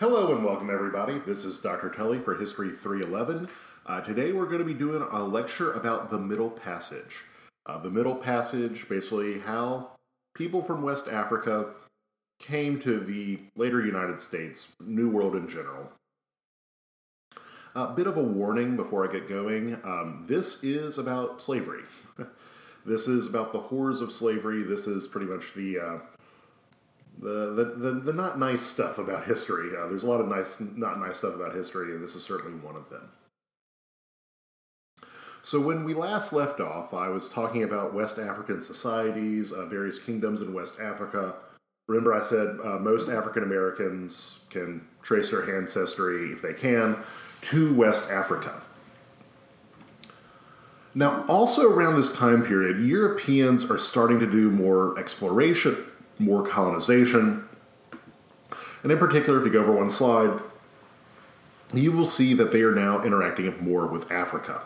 Hello and welcome, everybody. This is Dr. Tully for History 311. Uh, today we're going to be doing a lecture about the Middle Passage. Uh, the Middle Passage, basically, how people from West Africa came to the later United States, New World in general. A bit of a warning before I get going um, this is about slavery. this is about the horrors of slavery. This is pretty much the. The, the, the, the, not nice stuff about history. Uh, there's a lot of nice, not nice stuff about history, and this is certainly one of them. So, when we last left off, I was talking about West African societies, uh, various kingdoms in West Africa. Remember, I said uh, most African Americans can trace their ancestry, if they can, to West Africa. Now, also around this time period, Europeans are starting to do more exploration, more colonization. And in particular, if you go over one slide, you will see that they are now interacting more with Africa.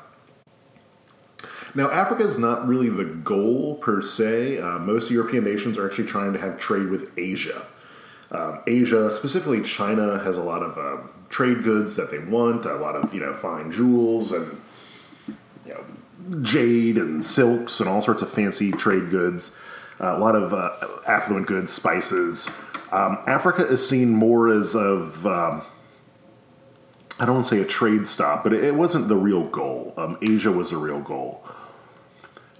Now, Africa is not really the goal per se. Uh, most European nations are actually trying to have trade with Asia. Um, Asia, specifically China, has a lot of uh, trade goods that they want, a lot of you know fine jewels and you know, jade and silks and all sorts of fancy trade goods. A lot of uh, affluent goods, spices. Um, Africa is seen more as of um, I don't want to say a trade stop, but it, it wasn't the real goal. Um, Asia was the real goal.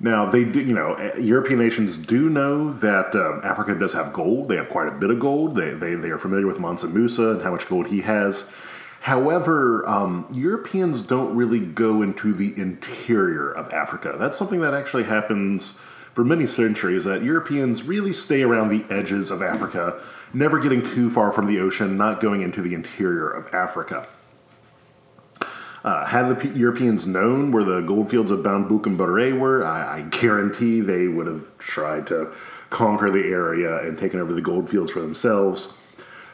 Now they do, you know, eh, European nations do know that um, Africa does have gold. They have quite a bit of gold. They they, they are familiar with Mansa Musa and how much gold he has. However, um, Europeans don't really go into the interior of Africa. That's something that actually happens for many centuries. That Europeans really stay around the edges of Africa, never getting too far from the ocean, not going into the interior of Africa. Uh, had the P- Europeans known where the goldfields of Bambouk and Bure were, I, I, guarantee they would have tried to conquer the area and taken over the goldfields for themselves.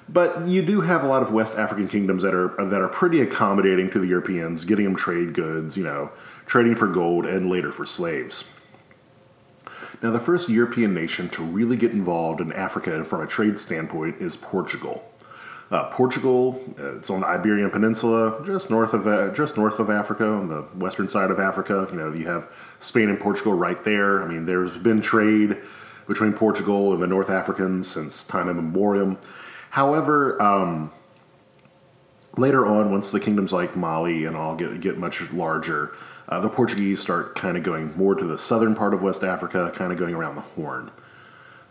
But you do have a lot of West African kingdoms that are that are pretty accommodating to the Europeans, getting them trade goods, you know, trading for gold and later for slaves. Now, the first European nation to really get involved in Africa from a trade standpoint is Portugal. Uh, Portugal, uh, it's on the Iberian Peninsula, just north of uh, just north of Africa, on the western side of Africa. You know, you have Spain and Portugal right there. I mean, there's been trade between Portugal and the North Africans since time immemorial. However, um, later on, once the kingdoms like Mali and all get get much larger, uh, the Portuguese start kind of going more to the southern part of West Africa, kind of going around the Horn.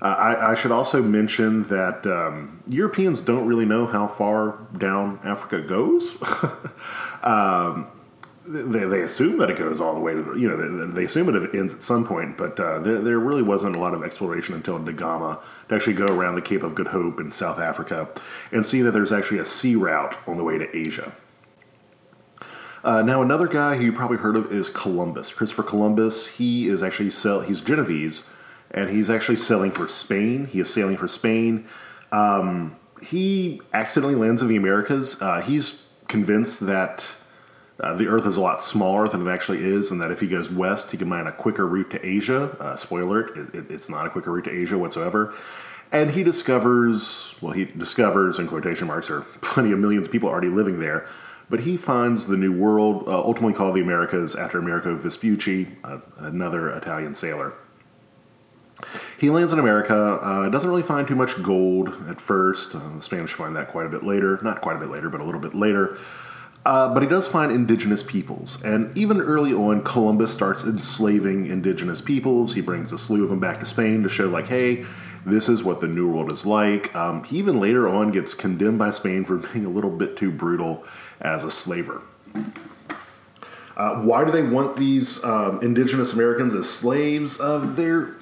Uh, I, I, should also mention that um, Europeans don't really know how far down Africa goes. um, they, they, assume that it goes all the way to the, you know, they, they assume it ends at some point, but uh, there, there really wasn't a lot of exploration until Da Gama to actually go around the Cape of Good Hope in South Africa and see that there's actually a sea route on the way to Asia. Uh, now, another guy who you probably heard of is Columbus. Christopher Columbus. He is actually sell. He's Genovese, and he's actually sailing for Spain. He is sailing for Spain. Um, he accidentally lands in the Americas. Uh, he's convinced that uh, the Earth is a lot smaller than it actually is, and that if he goes west, he can find a quicker route to Asia. Uh, spoiler: it, it, it's not a quicker route to Asia whatsoever. And he discovers, well, he discovers in quotation marks, there are plenty of millions of people already living there. But he finds the New World, uh, ultimately called the Americas after Amerigo Vespucci, uh, another Italian sailor. He lands in America, uh, doesn't really find too much gold at first. Uh, the Spanish find that quite a bit later. Not quite a bit later, but a little bit later. Uh, but he does find indigenous peoples. And even early on, Columbus starts enslaving indigenous peoples. He brings a slew of them back to Spain to show, like, hey, this is what the New World is like. Um, he even later on gets condemned by Spain for being a little bit too brutal as a slaver. Uh, why do they want these um, indigenous Americans as slaves? Uh, they're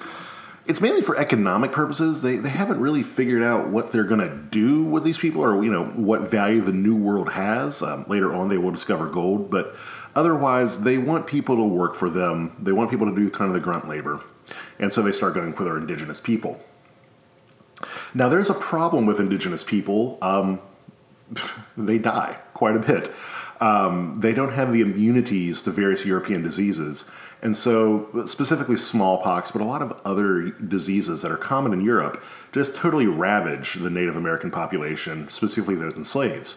it's mainly for economic purposes. They, they haven't really figured out what they're going to do with these people or, you know, what value the new world has. Um, later on, they will discover gold, but otherwise, they want people to work for them. They want people to do kind of the grunt labor. And so they start going for their indigenous people. Now, there's a problem with indigenous people. Um, they die quite a bit. Um, they don't have the immunities to various European diseases And so, specifically smallpox, but a lot of other diseases that are common in Europe just totally ravage the Native American population, specifically those enslaved.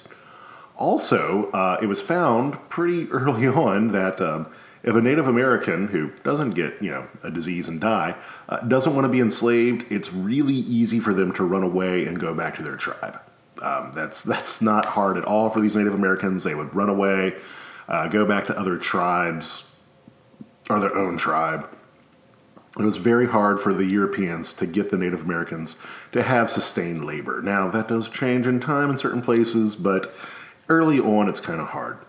Also, uh, it was found pretty early on that um, if a Native American who doesn't get you know a disease and die uh, doesn't want to be enslaved, it's really easy for them to run away and go back to their tribe. Um, that's that's not hard at all for these Native Americans. They would run away, uh, go back to other tribes or their own tribe. It was very hard for the Europeans to get the Native Americans to have sustained labor. Now, that does change in time in certain places, but early on it's kind of hard.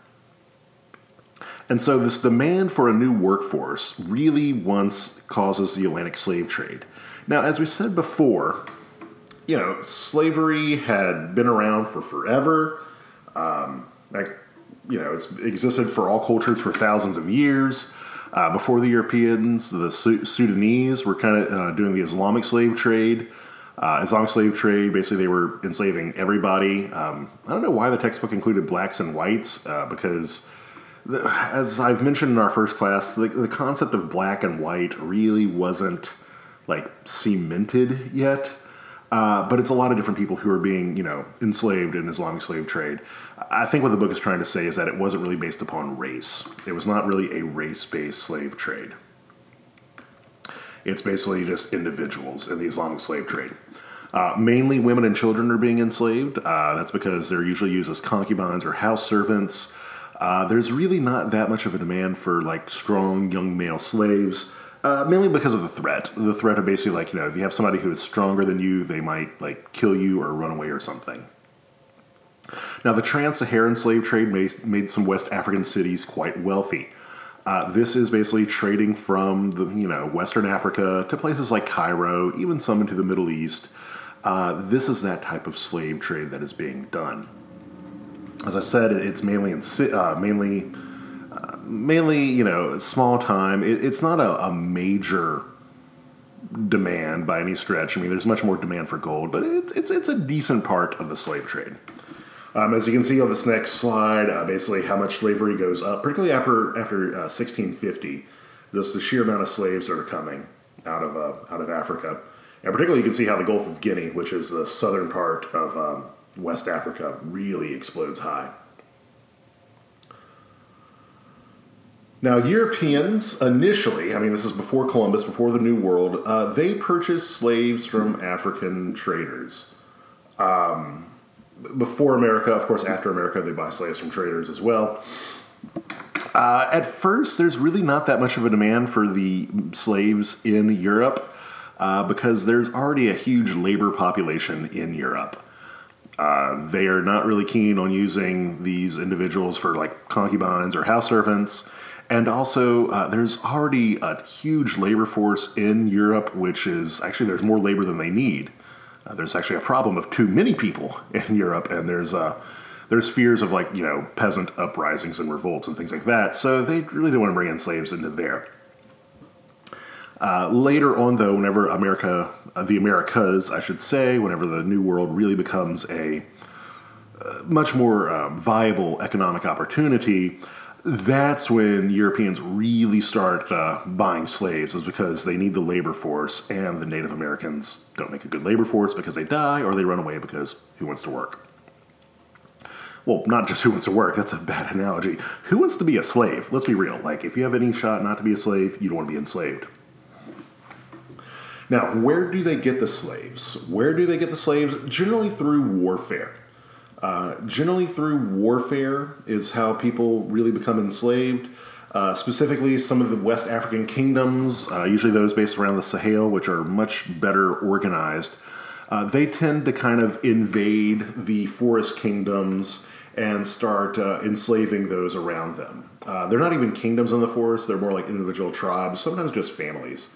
And so, this demand for a new workforce really once causes the Atlantic slave trade. Now, as we said before, you know, slavery had been around for forever. Um, like, you know, it's existed for all cultures for thousands of years. Uh, before the Europeans, the Sudanese were kind of uh, doing the Islamic slave trade. Uh, Islamic slave trade, basically, they were enslaving everybody. Um, I don't know why the textbook included blacks and whites, uh, because the, as I've mentioned in our first class, the, the concept of black and white really wasn't like cemented yet. Uh, but it's a lot of different people who are being, you know, enslaved in Islamic slave trade. I think what the book is trying to say is that it wasn't really based upon race. It was not really a race-based slave trade. It's basically just individuals in the Islamic slave trade. Uh, mainly women and children are being enslaved. Uh, that's because they're usually used as concubines or house servants. Uh, there's really not that much of a demand for like strong young male slaves. Uh, mainly because of the threat. The threat of basically like you know if you have somebody who is stronger than you, they might like kill you or run away or something. Now the trans-Saharan slave trade made, some West African cities quite wealthy. Uh, this is basically trading from the you know Western Africa to places like Cairo, even some into the Middle East. Uh, this is that type of slave trade that is being done as I said, it's mainly in uh, mainly mainly you know small time. It, it's not a, a, major demand by any stretch. I mean, there's much more demand for gold, but it's it's it's a decent part of the slave trade. Um, as you can see on this next slide, uh, basically how much slavery goes up, particularly after after 1650, uh, just the sheer amount of slaves that are coming out of uh, out of Africa, and particularly you can see how the Gulf of Guinea, which is the southern part of um, West Africa really explodes high. Now, Europeans initially, I mean, this is before Columbus, before the New World, uh, they purchased slaves from African traders. Um, before America, of course, after America, they buy slaves from traders as well. Uh, at first, there's really not that much of a demand for the slaves in Europe uh, because there's already a huge labor population in Europe. Uh, they are not really keen on using these individuals for like concubines or house servants. And also, uh, there's already a huge labor force in Europe, which is actually there's more labor than they need. Uh, there's actually a problem of too many people in Europe, and there's uh, there's fears of like you know peasant uprisings and revolts and things like that. So they really don't want to bring in slaves into there. Uh, later on, though, whenever America, uh, the Americas, I should say, whenever the New World really becomes a uh, much more um, viable economic opportunity, that's when Europeans really start uh, buying slaves, is because they need the labor force, and the Native Americans don't make a good labor force because they die or they run away because who wants to work? Well, not just who wants to work, that's a bad analogy. Who wants to be a slave? Let's be real. Like, if you have any shot not to be a slave, you don't want to be enslaved. Now, where do they get the slaves? Where do they get the slaves? Generally through warfare. Uh, generally through warfare is how people really become enslaved. Uh, specifically, some of the West African kingdoms, uh, usually those based around the Sahel, which are much better organized, uh, they tend to kind of invade the forest kingdoms and start uh, enslaving those around them. Uh, they're not even kingdoms in the forest, they're more like individual tribes, sometimes just families.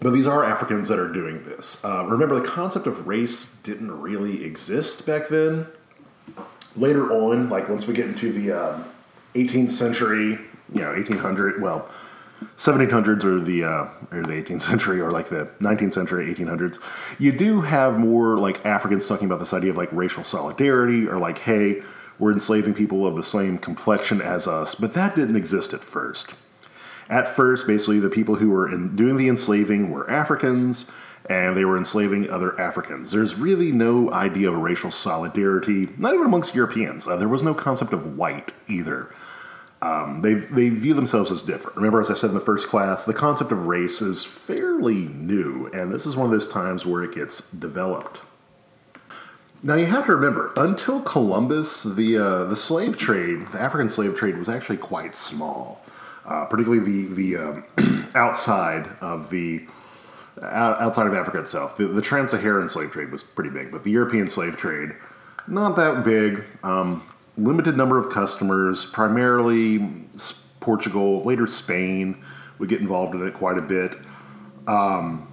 But these are Africans that are doing this. Uh, remember, the concept of race didn't really exist back then. Later on, like once we get into the um, 18th century, you know, 1800, well, 1700s or the uh, or the 18th century or like the 19th century 1800s you do have more like africans talking about this idea of like racial solidarity or like hey we're enslaving people of the same complexion as us, but that didn't exist at first. At first, basically, the people who were in, doing the enslaving were Africans, and they were enslaving other Africans. There's really no idea of racial solidarity, not even amongst Europeans. Uh, there was no concept of white either. Um, they view themselves as different. Remember, as I said in the first class, the concept of race is fairly new, and this is one of those times where it gets developed. Now you have to remember, until Columbus, the uh, the slave trade, the African slave trade, was actually quite small, uh, particularly the the um, outside of the outside of Africa itself. The, the trans-Saharan slave trade was pretty big, but the European slave trade, not that big. Um, limited number of customers, primarily Portugal, later Spain would get involved in it quite a bit. Um,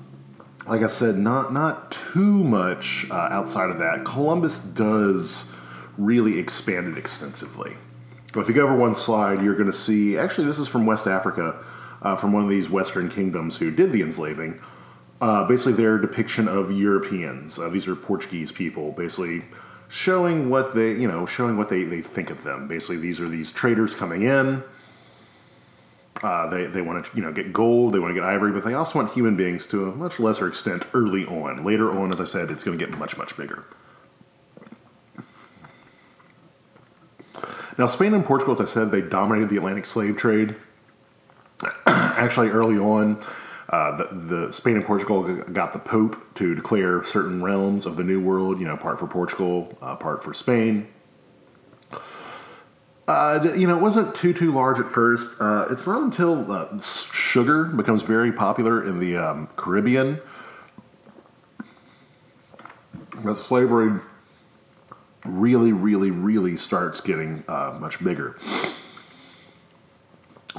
like I said, not not too much uh, outside of that. Columbus does really expand it extensively. But if you go over one slide, you're going to see. Actually, this is from West Africa, uh, from one of these Western kingdoms who did the enslaving. Uh, basically, their depiction of Europeans. Uh, these are Portuguese people, basically showing what they, you know, showing what they, they think of them. Basically, these are these traders coming in. Uh, they they want to you know get gold, they want to get ivory, but they also want human beings to a much lesser extent early on. Later on, as I said, it's going to get much much bigger. Now, Spain and Portugal, as I said, they dominated the Atlantic slave trade. Actually, early on, uh, the, the, Spain and Portugal got the Pope to declare certain realms of the New World, you know, part for Portugal, uh, part for Spain. Uh, you know, it wasn't too too large at first. Uh, it's not until uh, sugar becomes very popular in the um, Caribbean that slavery really, really, really starts getting uh, much bigger.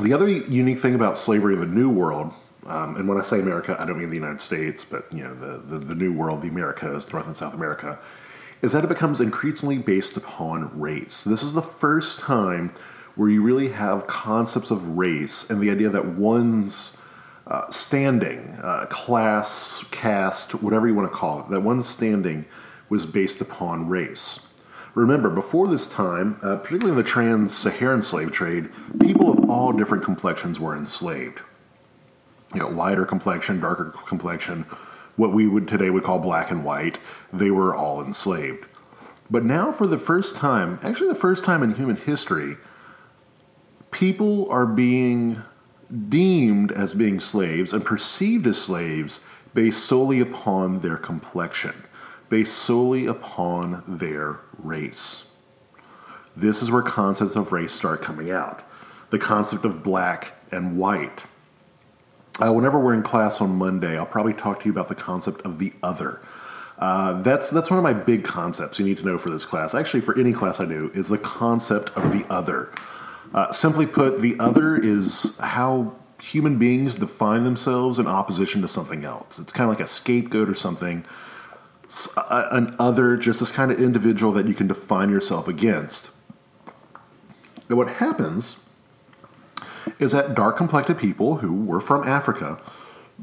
The other unique thing about slavery in the New World um, and when I say America, I don't mean the United States, but you know the, the, the New World, the Americas, North and South America, is that it becomes increasingly based upon race. This is the first time where you really have concepts of race and the idea that one's uh, standing, uh, class, caste, whatever you want to call it, that one's standing was based upon race. Remember, before this time, uh, particularly in the trans Saharan slave trade, people of all different complexions were enslaved you know, lighter complexion, darker complexion, what we would today would call black and white, they were all enslaved. But now, for the first time, actually the first time in human history, people are being deemed as being slaves and perceived as slaves based solely upon their complexion, based solely upon their race. This is where concepts of race start coming out. The concept of black and white uh, whenever we're in class on Monday, I'll probably talk to you about the concept of the other. Uh, that's that's one of my big concepts you need to know for this class. Actually, for any class I do, is the concept of the other. Uh, simply put, the other is how human beings define themselves in opposition to something else. It's kind of like a scapegoat or something. An other, just this kind of individual that you can define yourself against. And what happens is that dark complected people who were from Africa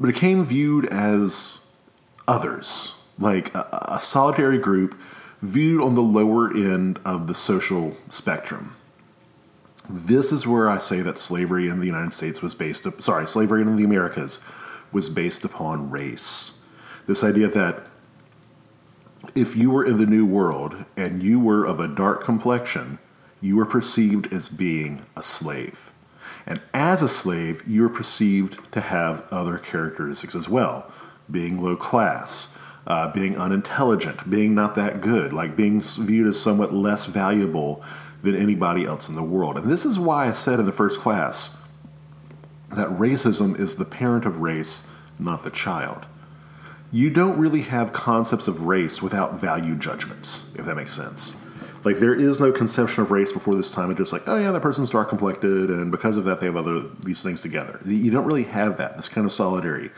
became viewed as others, like a, a solitary group viewed on the lower end of the social spectrum. This is where I say that slavery in the United States was based, sorry, slavery in the Americas was based upon race. This idea that if you were in the New World and you were of a dark complexion, you were perceived as being a slave. And as a slave, you were perceived to have other characteristics as well being low class, uh, being unintelligent, being not that good, like being viewed as somewhat less valuable than anybody else in the world. And this is why I said in the first class that racism is the parent of race, not the child. You don't really have concepts of race without value judgments, if that makes sense. Like there is no conception of race before this time. It's just like, oh yeah, that person's dark complected, and because of that, they have other these things together. You don't really have that. This kind of solidarity.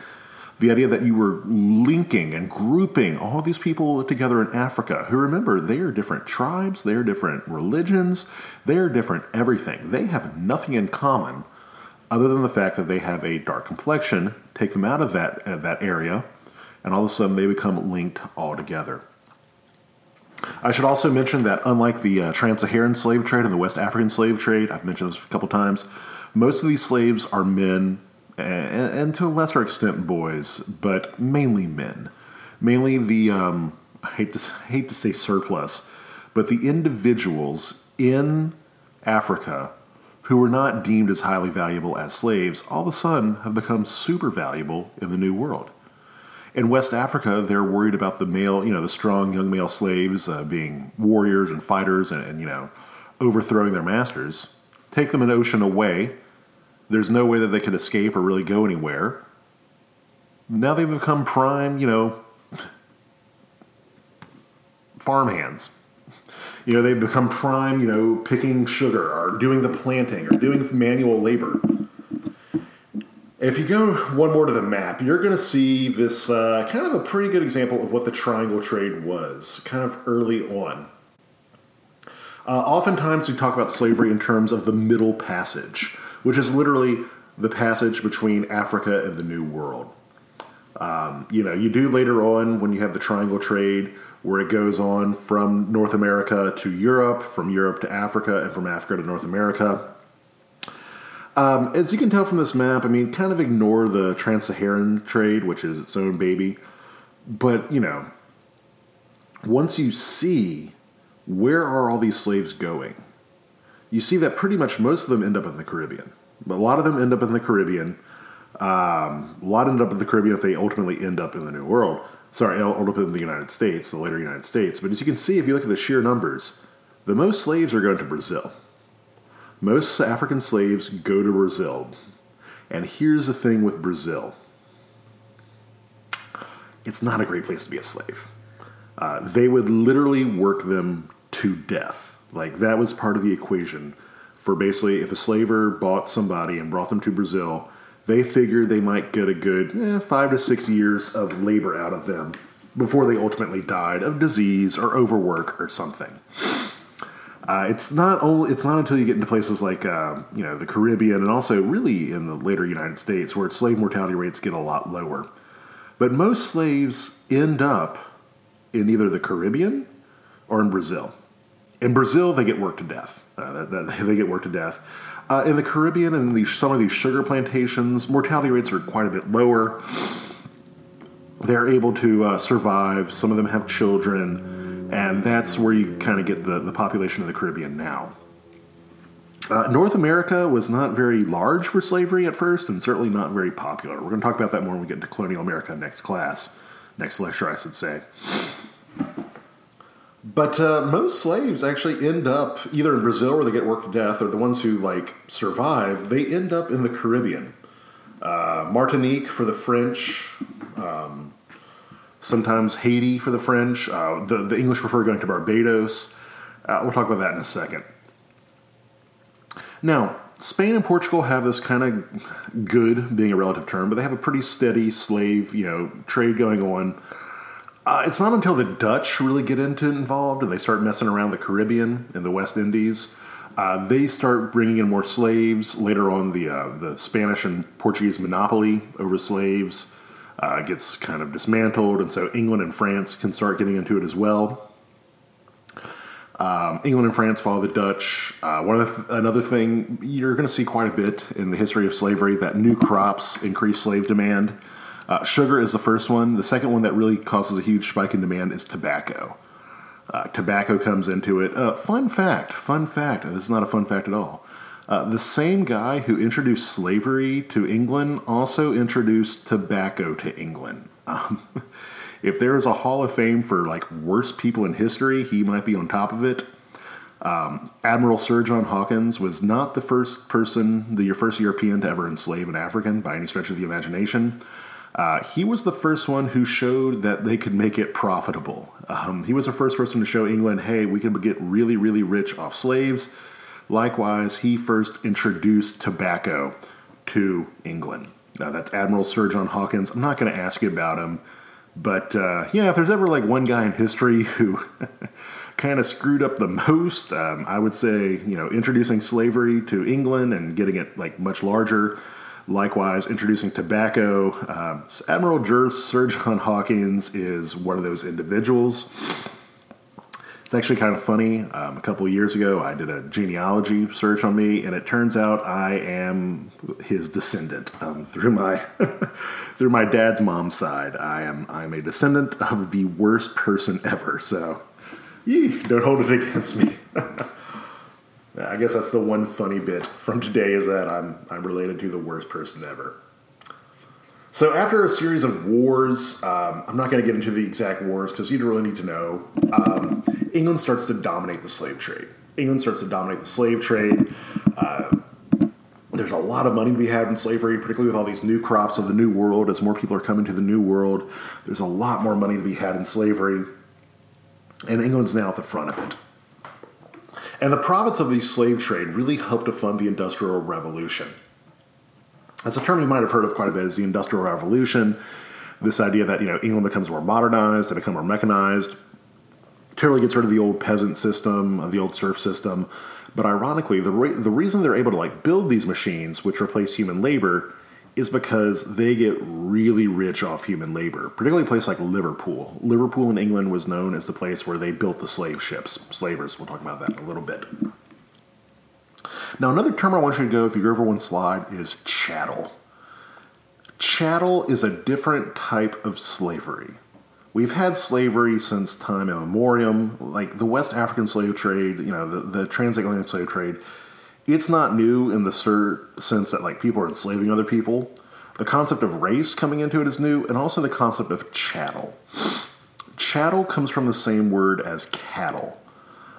The idea that you were linking and grouping all these people together in Africa, who remember they are different tribes, they are different religions, they are different everything. They have nothing in common other than the fact that they have a dark complexion. Take them out of that uh, that area, and all of a sudden they become linked all together. I should also mention that unlike the uh, trans-Saharan slave trade and the West African slave trade, I've mentioned this a couple times, most of these slaves are men and, and to a lesser extent boys, but mainly men. Mainly the um, I hate to hate to say surplus, but the individuals in Africa who were not deemed as highly valuable as slaves all of a sudden have become super valuable in the New World. In West Africa, they're worried about the male, you know, the strong young male slaves uh, being warriors and fighters and, and, you know, overthrowing their masters. Take them an ocean away. There's no way that they could escape or really go anywhere. Now they've become prime, you know, farmhands. You know, they've become prime, you know, picking sugar or doing the planting or doing manual labor. If you go one more to the map, you're going to see this uh, kind of a pretty good example of what the triangle trade was, kind of early on. Uh, oftentimes, we talk about slavery in terms of the Middle Passage, which is literally the passage between Africa and the New World. Um, you know, you do later on when you have the triangle trade, where it goes on from North America to Europe, from Europe to Africa, and from Africa to North America. Um, as you can tell from this map, I mean, kind of ignore the Trans Saharan trade, which is its own baby. But, you know, once you see where are all these slaves going, you see that pretty much most of them end up in the Caribbean. But a lot of them end up in the Caribbean. Um, a lot end up in the Caribbean if they ultimately end up in the New World. Sorry, end up in the United States, the later United States. But as you can see, if you look at the sheer numbers, the most slaves are going to Brazil. Most African slaves go to Brazil. And here's the thing with Brazil it's not a great place to be a slave. Uh, they would literally work them to death. Like, that was part of the equation for basically if a slaver bought somebody and brought them to Brazil, they figured they might get a good eh, five to six years of labor out of them before they ultimately died of disease or overwork or something. Uh, it's not only it's not until you get into places like uh, you know the Caribbean and also really in the later United States where slave mortality rates get a lot lower. But most slaves end up in either the Caribbean or in Brazil. In Brazil, they get worked to death. Uh, they get worked to death. Uh, in the Caribbean and these, some of these sugar plantations, mortality rates are quite a bit lower. They're able to uh, survive. Some of them have children, and that's where you kind of get the, the population of the Caribbean now. Uh, North America was not very large for slavery at first, and certainly not very popular. We're going to talk about that more when we get into colonial America next class, next lecture, I should say. But uh, most slaves actually end up either in Brazil where they get worked to death, or the ones who like survive, they end up in the Caribbean. Uh, Martinique for the French, um, sometimes Haiti for the French. Uh, the, the English prefer going to Barbados. Uh, we'll talk about that in a second. Now, Spain and Portugal have this kind of good, being a relative term, but they have a pretty steady slave, you know, trade going on. Uh, it's not until the Dutch really get into involved and they start messing around the Caribbean and the West Indies. Uh, they start bringing in more slaves. Later on, the uh, the Spanish and Portuguese monopoly over slaves uh, gets kind of dismantled, and so England and France can start getting into it as well. Um, England and France follow the Dutch. Uh, one th- another thing you're going to see quite a bit in the history of slavery that new crops increase slave demand. Uh, sugar is the first one. The second one that really causes a huge spike in demand is tobacco. Uh, tobacco comes into it. Uh, fun fact, fun fact, this is not a fun fact at all. Uh, the same guy who introduced slavery to England also introduced tobacco to England. Um, if there is a Hall of Fame for like worst people in history, he might be on top of it. Um, Admiral Sir John Hawkins was not the first person, the first European to ever enslave an African by any stretch of the imagination. Uh, he was the first one who showed that they could make it profitable. Um, he was the first person to show England, hey, we can get really, really rich off slaves. Likewise, he first introduced tobacco to England. Now, that's Admiral Sir John Hawkins. I'm not going to ask you about him, but uh, yeah, if there's ever like one guy in history who kind of screwed up the most, um, I would say, you know, introducing slavery to England and getting it like much larger Likewise, introducing tobacco. Um, Admiral Sir John Hawkins is one of those individuals. It's actually kind of funny. Um, a couple years ago, I did a genealogy search on me, and it turns out I am his descendant um, through my through my dad's mom's side. I am I'm a descendant of the worst person ever. So, yee, don't hold it against me. I guess that's the one funny bit from today is that I'm I'm related to the worst person ever. So after a series of wars, um, I'm not going to get into the exact wars because you don't really need to know. Um, England starts to dominate the slave trade. England starts to dominate the slave trade. Uh, there's a lot of money to be had in slavery, particularly with all these new crops of the New World. As more people are coming to the New World, there's a lot more money to be had in slavery. And England's now at the front of it. And the profits of the slave trade really helped to fund the Industrial Revolution. That's a term you might have heard of quite a bit is the Industrial Revolution. This idea that you know England becomes more modernized, and become more mechanized. Totally gets rid of the old peasant system, of the old serf system. But ironically, the re- the reason they're able to like build these machines, which replace human labor, is because they get really rich off human labor. Particularly a place like Liverpool. Liverpool in England was known as the place where they built the slave ships. Slavers. We'll talk about that in a little bit. Now, another term I want you to go if you go over one slide is chattel. Chattel is a different type of slavery. We've had slavery since time immemorial, like the West African slave trade, you know, the, the transatlantic slave trade. It's not new in the sense that like people are enslaving other people. The concept of race coming into it is new, and also the concept of chattel. Chattel comes from the same word as cattle.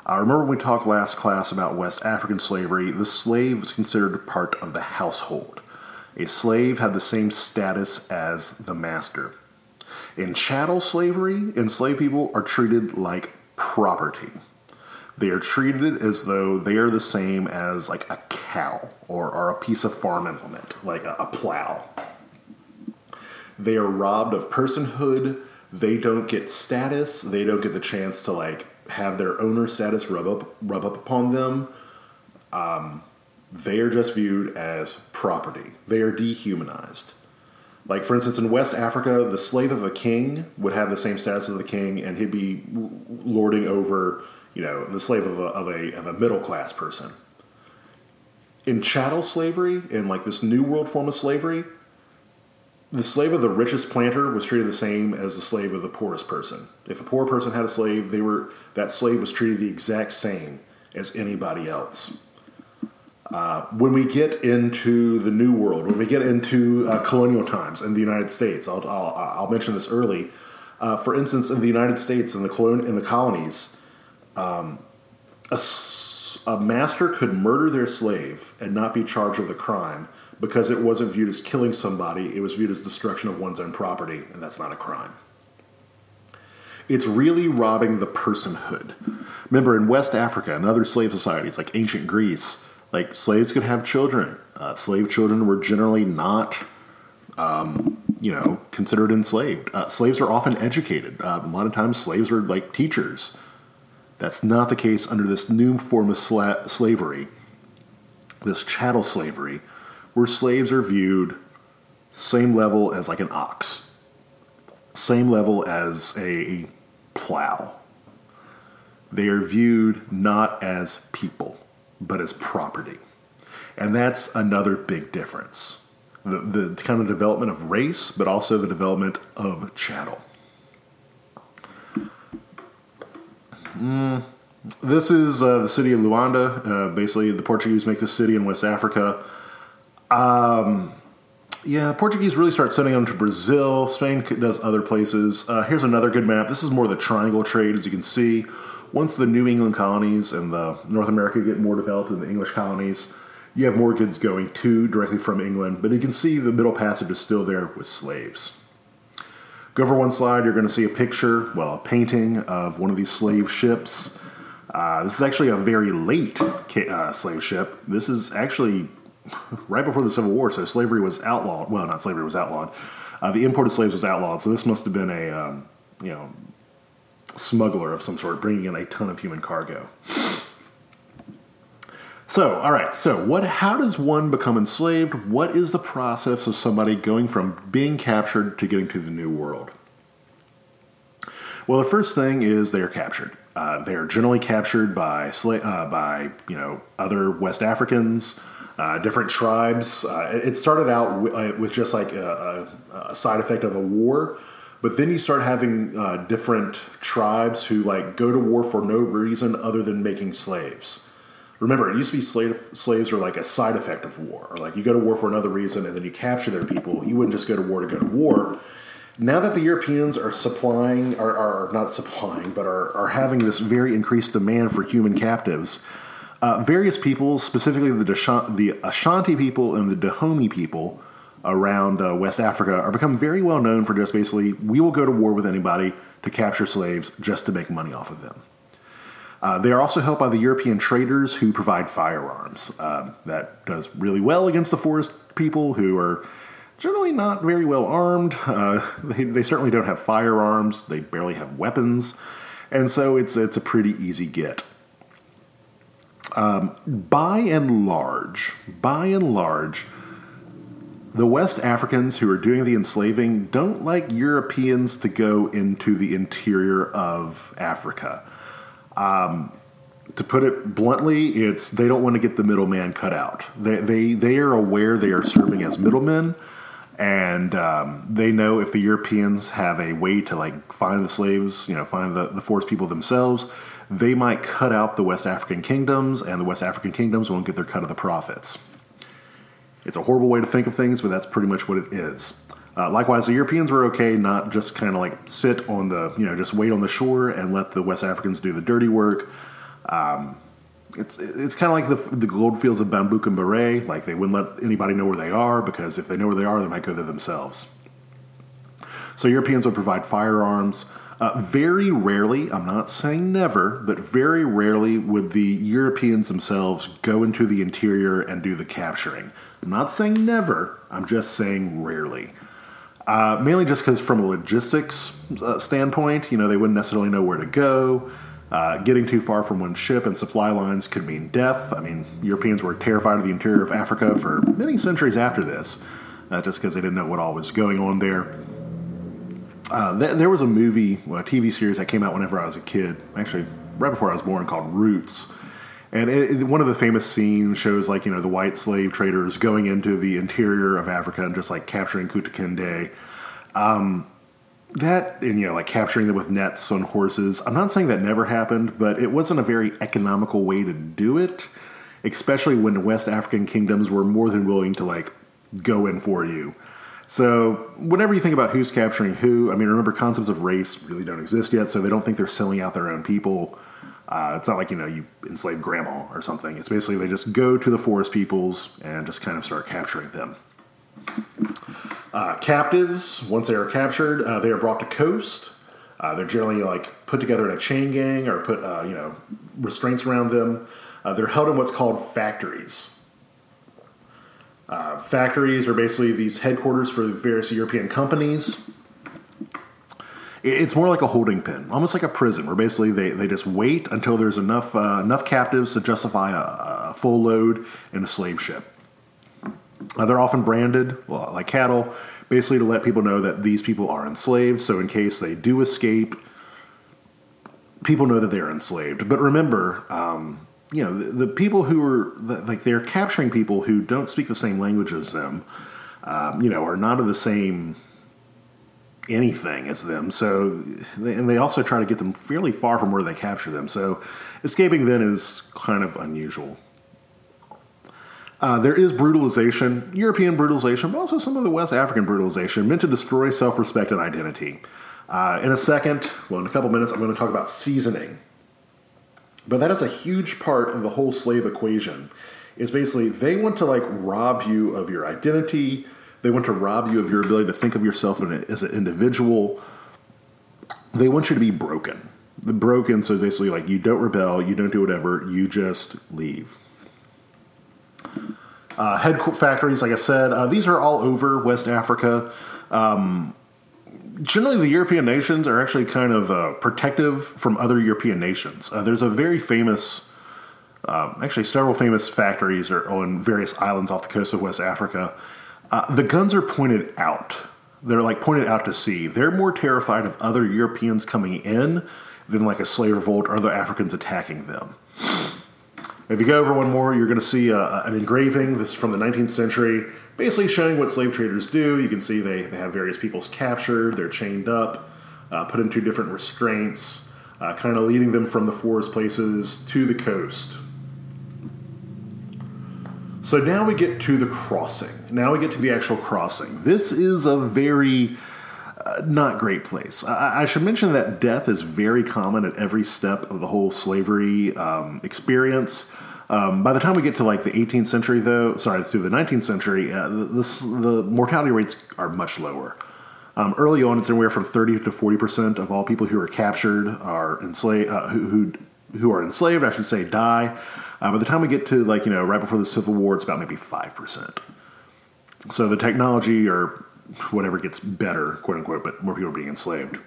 I remember when we talked last class about West African slavery, the slave was considered part of the household. A slave had the same status as the master. In chattel slavery, enslaved people are treated like property. They are treated as though they are the same as like a cow or, or a piece of farm implement, like a, a plow. They are robbed of personhood. They don't get status. They don't get the chance to like have their owner status rub up rub up upon them, um, they are just viewed as property. They are dehumanized. Like for instance, in West Africa, the slave of a king would have the same status as the king, and he'd be lording over, you know, the slave of a of a, of a middle class person. In chattel slavery, in like this new world form of slavery, the slave of the richest planter was treated the same as the slave of the poorest person. If a poor person had a slave, they were that slave was treated the exact same as anybody else. Uh, when we get into the New World, when we get into uh, colonial times in the United States, I'll, I'll, I'll mention this early. Uh, for instance, in the United States, in the, colon- in the colonies, um, a, a master could murder their slave and not be charged with a crime because it wasn't viewed as killing somebody, it was viewed as destruction of one's own property, and that's not a crime. It's really robbing the personhood. Remember, in West Africa and other slave societies like ancient Greece, like slaves could have children. Uh, slave children were generally not, um, you know, considered enslaved. Uh, slaves are often educated. Uh, a lot of times, slaves are like teachers. That's not the case under this new form of sla- slavery, this chattel slavery, where slaves are viewed same level as like an ox, same level as a plow. They are viewed not as people, but as property. And that's another big difference. The, the kind of development of race, but also the development of chattel. Mm, this is uh, the city of Luanda. Uh, basically, the Portuguese make this city in West Africa. Um, yeah, Portuguese really start sending them to Brazil. Spain does other places. Uh, here's another good map. This is more the triangle trade, as you can see. Once the New England colonies and the North America get more developed than the English colonies, you have more goods going to directly from England. But you can see the Middle Passage is still there with slaves. Go over one slide, you're going to see a picture, well, a painting of one of these slave ships. Uh, this is actually a very late uh, slave ship. This is actually right before the Civil War, so slavery was outlawed. Well, not slavery was outlawed. Uh, the import of slaves was outlawed, so this must have been a um, you know smuggler of some sort, bringing in a ton of human cargo. So, all right. So, what? How does one become enslaved? What is the process of somebody going from being captured to getting to the new world? Well, the first thing is they are captured. Uh, they are generally captured by uh, by you know other West Africans, uh, different tribes. Uh, it started out uh, with just like a, a, a, side effect of a war, but then you start having uh, different tribes who like go to war for no reason other than making slaves. Remember, it used to be slave, slaves were like a side effect of war, or like you go to war for another reason and then you capture their people. You wouldn't just go to war to go to war now that the Europeans are supplying, are, are not supplying, but are, are having this very increased demand for human captives, uh, various peoples, specifically the, the Ashanti people and the Dahomey people around uh, West Africa, are become very well known for just basically, we will go to war with anybody to capture slaves just to make money off of them. Uh, they are also helped by the European traders who provide firearms. Uh, that does really well against the forest people who are generally not very well armed. Uh, they, they certainly don't have firearms. They barely have weapons, and so it's it's a pretty easy get. Um, by and large, by and large, the West Africans who are doing the enslaving don't like Europeans to go into the interior of Africa. Um, to put it bluntly, it's they don't want to get the middleman cut out. They, they, they are aware they are serving as middlemen and um, they know if the Europeans have a way to like find the slaves, you know, find the, the forced people themselves, they might cut out the West African kingdoms, and the West African kingdoms won't get their cut of the profits. It's a horrible way to think of things, but that's pretty much what it is. Uh, likewise, the Europeans were okay, not just kind of like sit on the, you know, just wait on the shore and let the West Africans do the dirty work. Um, it's it's kind of like the the gold fields of Bambouk and Bure. Like they wouldn't let anybody know where they are because if they know where they are, they might go there themselves. So Europeans would provide firearms. Uh, very rarely, I'm not saying never, but very rarely would the Europeans themselves go into the interior and do the capturing. I'm not saying never, I'm just saying rarely. Uh, mainly just because, from a logistics uh, standpoint, you know, they wouldn't necessarily know where to go. Uh, getting too far from one ship and supply lines could mean death. I mean, Europeans were terrified of the interior of Africa for many centuries after this, uh, just because they didn't know what all was going on there. Uh, th- there was a movie, a TV series that came out whenever I was a kid, actually right before I was born, called Roots. And it, it, one of the famous scenes shows like you know the white slave traders going into the interior of Africa and just like capturing Kunta Kinte. Um, that and you know like capturing them with nets on horses i'm not saying that never happened but it wasn't a very economical way to do it especially when west african kingdoms were more than willing to like go in for you so whenever you think about who's capturing who i mean remember concepts of race really don't exist yet so they don't think they're selling out their own people uh, it's not like you know you enslave grandma or something it's basically they just go to the forest peoples and just kind of start capturing them uh, captives, once they are captured, uh, they are brought to coast. Uh, they're generally like put together in a chain gang or put uh, you know restraints around them. Uh, they're held in what's called factories. Uh, factories are basically these headquarters for various European companies. It's more like a holding pen, almost like a prison, where basically they, they just wait until there's enough enough captives to justify a, a full load in a slave ship. Uh, they're often branded well, like cattle, basically to let people know that these people are enslaved. So in case they do escape, people know that they're enslaved. But remember, um, you know, the, the, people who are the, like they're capturing people who don't speak the same language as them. Um, you know, are not of the same anything as them. So, and they also try to get them fairly far from where they capture them. So, escaping then is kind of unusual. Uh, there is brutalization, European brutalization, but also some of the West African brutalization meant to destroy self respect and identity. Uh, in a second, well, in a couple minutes, I'm going to talk about seasoning. But that is a huge part of the whole slave equation. Is basically they want to like rob you of your identity. They want to rob you of your ability to think of yourself as an individual. They want you to be broken. The broken, so basically, like you don't rebel, you don't do whatever, you just leave. Uh, head factories, like I said, uh, these are all over West Africa. Um, generally, the European nations are actually kind of uh, protective from other European nations. Uh, there's a very famous, um, actually, several famous factories are on various islands off the coast of West Africa. Uh, the guns are pointed out. They're like pointed out to sea. They're more terrified of other Europeans coming in than like a slave revolt or the Africans attacking them. If you go over one more, you're going to see uh, an engraving. This is from the 19th century, basically showing what slave traders do. You can see they, they have various peoples captured, they're chained up, uh, put into different restraints, uh, kind of leading them from the forest places to the coast. So now we get to the crossing. Now we get to the actual crossing. This is a very uh, not great place. I, I, should mention that death is very common at every step of the whole slavery um, experience. Um, by the time we get to like the 18th century, though, sorry, through the 19th century, uh, the, the mortality rates are much lower. Um, early on, it's anywhere from 30 to 40 percent of all people who are captured are enslaved, uh, who, who, who are enslaved, I should say, die. Uh, by the time we get to like you know right before the Civil War, it's about maybe five percent. So the technology or whatever gets better, quote unquote, but more people are being enslaved.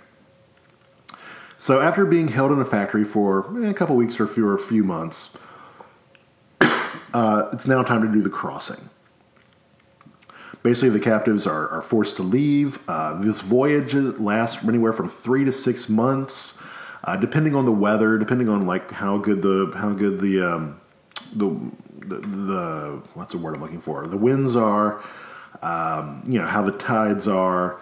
So after being held in a factory for eh, a couple weeks or fewer, a few months, uh, it's now time to do the crossing. Basically, the captives are, are forced to leave. Uh, this voyage lasts anywhere from three to six months, uh, depending on the weather, depending on like how good the how good the um, the, the the what's the word I'm looking for? The winds are, um, you know how the tides are.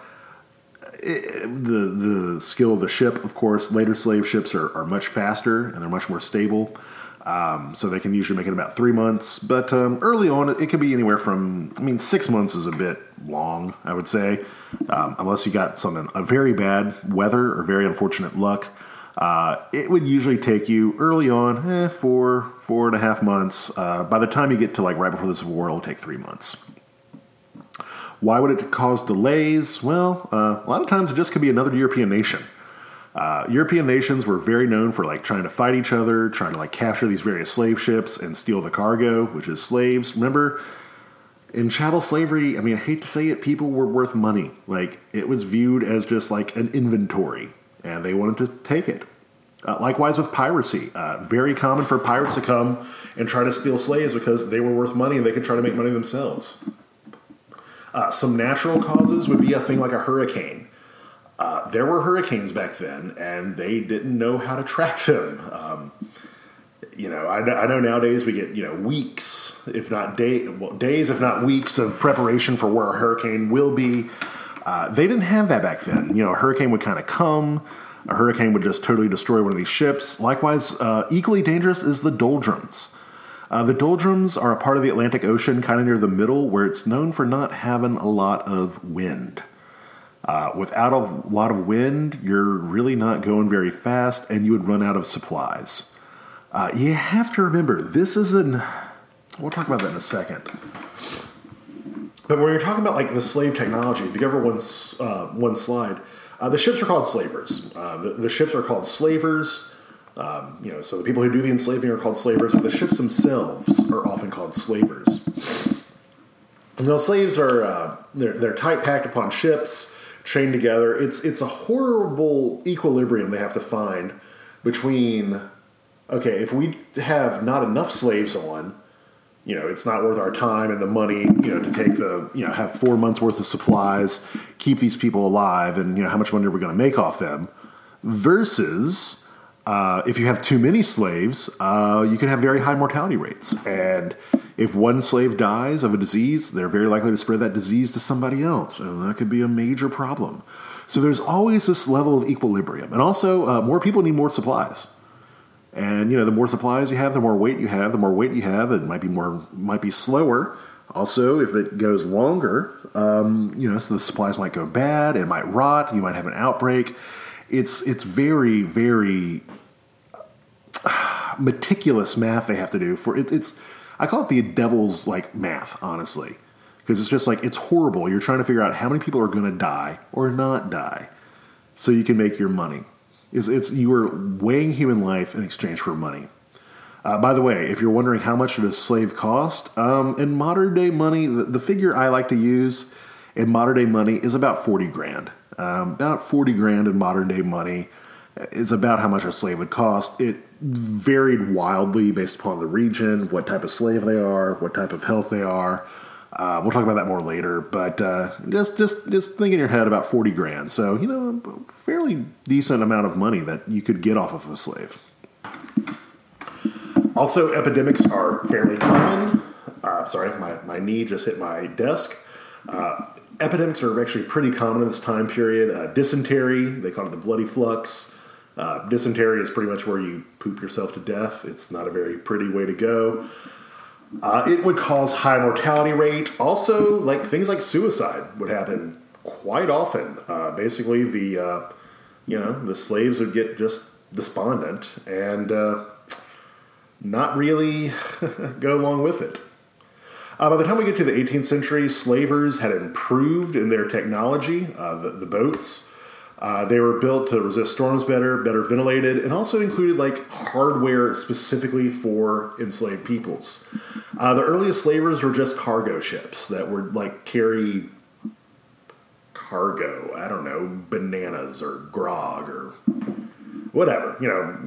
It, the the skill of the ship, of course, later slave ships are, are much faster and they're much more stable. Um, so they can usually make it about three months. But um, early on, it, could be anywhere from, I mean, six months is a bit long, I would say, um, unless you got something, a very bad weather or very unfortunate luck. Uh, it would usually take you early on, eh, four, four and a half months. Uh, by the time you get to like right before the Civil War, it'll take three months. Why would it cause delays? Well, uh, a lot of times it just could be another European nation. Uh, European nations were very known for like trying to fight each other, trying to like capture these various slave ships and steal the cargo, which is slaves. Remember, in chattel slavery, I mean, I hate to say it, people were worth money. Like it was viewed as just like an inventory, and they wanted to take it. Uh, likewise with piracy, uh, very common for pirates to come and try to steal slaves because they were worth money and they could try to make money themselves. Uh, some natural causes would be a thing like a hurricane. Uh, there were hurricanes back then, and they didn't know how to track them. Um, you know, I, I, know nowadays we get you know weeks, if not day, well, days, if not weeks of preparation for where a hurricane will be. Uh, they didn't have that back then. You know, a hurricane would kind of come. A hurricane would just totally destroy one of these ships. Likewise, uh, equally dangerous is the doldrums. Uh, the doldrums are a part of the Atlantic Ocean, kind of near the middle, where it's known for not having a lot of wind. Uh, without a lot of wind, you're really not going very fast, and you would run out of supplies. Uh, you have to remember, this is an. We'll talk about that in a second. But when you're talking about like the slave technology, if you go over one, uh, one slide, uh, the ships are called slavers. Uh, the, the, ships are called slavers. Um, you know, so the people who do the enslaving are called slavers, but the ships themselves are often called slavers. Those slaves are uh, they're, they're tight packed upon ships chained together. It's it's a horrible equilibrium they have to find between okay, if we have not enough slaves on, you know, it's not worth our time and the money, you know, to take the, you know, have four months worth of supplies, keep these people alive, and, you know, how much money are we going to make off them? Versus uh, if you have too many slaves, uh, you can have very high mortality rates. And if one slave dies of a disease, they're very likely to spread that disease to somebody else, and that could be a major problem. So there's always this level of equilibrium, and also uh, more people need more supplies. And you know, the more supplies you have, the more weight you have. The more weight you have, it might be more, might be slower. Also, if it goes longer, um, you know, so the supplies might go bad, it might rot, you might have an outbreak. It's it's very very meticulous math they have to do for it, it's I call it the devil's like math, honestly, because it's just like it's horrible. You're trying to figure out how many people are going to die or not die, so you can make your money. It's, it's you are weighing human life in exchange for money. Uh, by the way, if you're wondering how much does a slave cost, um, in modern day money, the, the, figure I like to use in modern day money is about forty grand. Um, about forty grand in modern day money is about how much a slave would cost. It varied wildly based upon the region, what type of slave they are, what type of health they are. Uh, we'll talk about that more later, but uh, just just just think in your head about forty grand. So you know, a fairly decent amount of money that you could get off of a slave. Also, epidemics are fairly common. Uh, sorry, my, my knee just hit my desk. Uh, epidemics are actually pretty common in this time period. Uh, dysentery, they call it the bloody flux. Uh, dysentery is pretty much where you poop yourself to death. It's not a very pretty way to go. Uh, it would cause high mortality rate. Also, like things like suicide would happen quite often. Uh, basically, the uh, you know the slaves would get just despondent and uh, not really go along with it. Uh, by the time we get to the 18th century, slavers had improved in their technology, uh, the, the, boats. Uh, they were built to resist storms better, better ventilated, and also included like hardware specifically for enslaved peoples. Uh, the earliest slavers were just cargo ships that would like carry cargo. I don't know, bananas or grog or whatever. You know,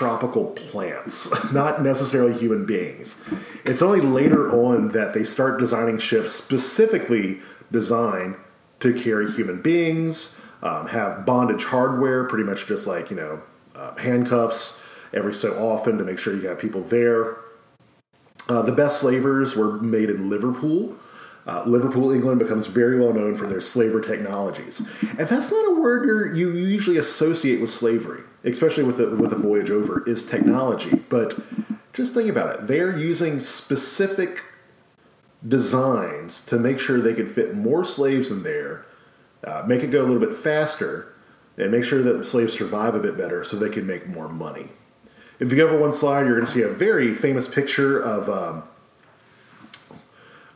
tropical plants, not necessarily human beings. It's only later on that they start designing ships specifically designed to carry human beings, um, have bondage hardware, pretty much just like, you know, uh, handcuffs every so often to make sure you got people there. Uh, the best slavers were made in Liverpool. Uh, Liverpool, England becomes very well known for their slaver technologies. And that's not a word you usually associate with slavery especially with the with the voyage over, is technology. But just think about it; they're using specific designs to make sure they can fit more slaves in there, uh, make it go a little bit faster, and make sure that the slaves survive a bit better, so they can make more money. If you go over one slide, you're going to see a very famous picture of. Um,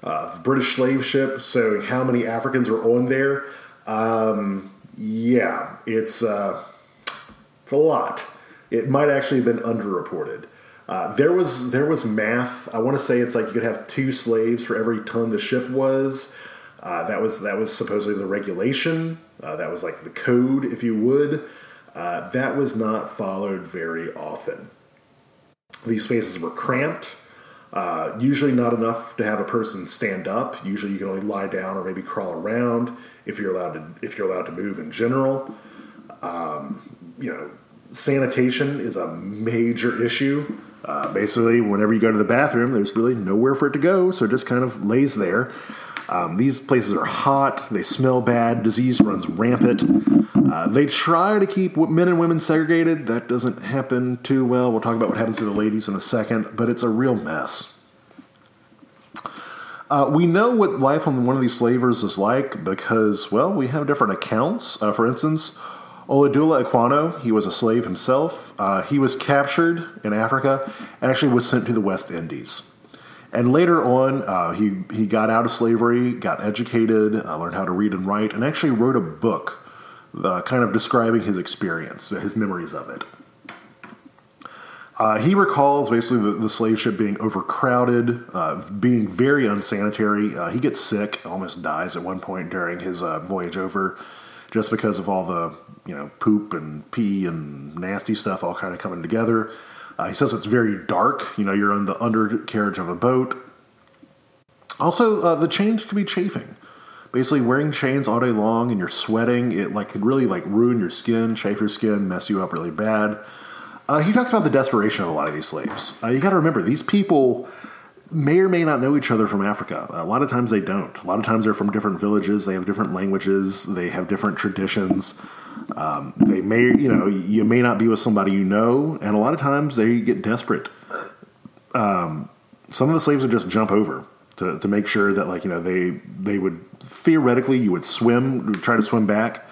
uh, British slave ship, so how many Africans were on there? Um, yeah, it's uh, it's a lot. It might actually have been underreported. Uh, there was there was math. I want to say it's like you could have two slaves for every ton the ship was. Uh, that was that was supposedly the regulation. Uh, that was like the code, if you would. Uh, that was not followed very often. These spaces were cramped. Uh, usually not enough to have a person stand up. Usually you can only lie down or maybe crawl around if you're allowed to if you're allowed to move in general. Um, you know, sanitation is a major issue. Uh, basically, whenever you go to the bathroom, there's really nowhere for it to go, so it just kind of lays there. Um, these places are hot, they smell bad, disease runs rampant. Uh, they try to keep men and women segregated. That doesn't happen too well. We'll talk about what happens to the ladies in a second, but it's a real mess. Uh, we know what life on one of these slavers is like because, well, we have different accounts. Uh, for instance, Olaudah Equiano, he was a slave himself. Uh, he was captured in Africa and actually was sent to the West Indies. And later on, uh, he, he got out of slavery, got educated, uh, learned how to read and write, and actually wrote a book uh, kind of describing his experience, his memories of it. Uh, he recalls basically the, the, slave ship being overcrowded, uh, being very unsanitary. Uh, he gets sick, almost dies at one point during his uh, voyage over, just because of all the you know poop and pee and nasty stuff all kind of coming together. Uh, he says it's very dark. You know, you're on the undercarriage of a boat. Also, uh, the chains could be chafing. Basically, wearing chains all day long and you're sweating, it like could really like ruin your skin, chafe your skin, mess you up really bad. Uh, he talks about the desperation of a lot of these slaves. Uh, you got to remember these people may or may not know each other from Africa. A lot of times they don't. A lot of times they're from different villages. They have different languages. They have different traditions. Um, they may, you know, you may not be with somebody you know, and a lot of times they get desperate. Um, some of the slaves would just jump over to, to make sure that, like, you know, they they would theoretically you would swim, try to swim back.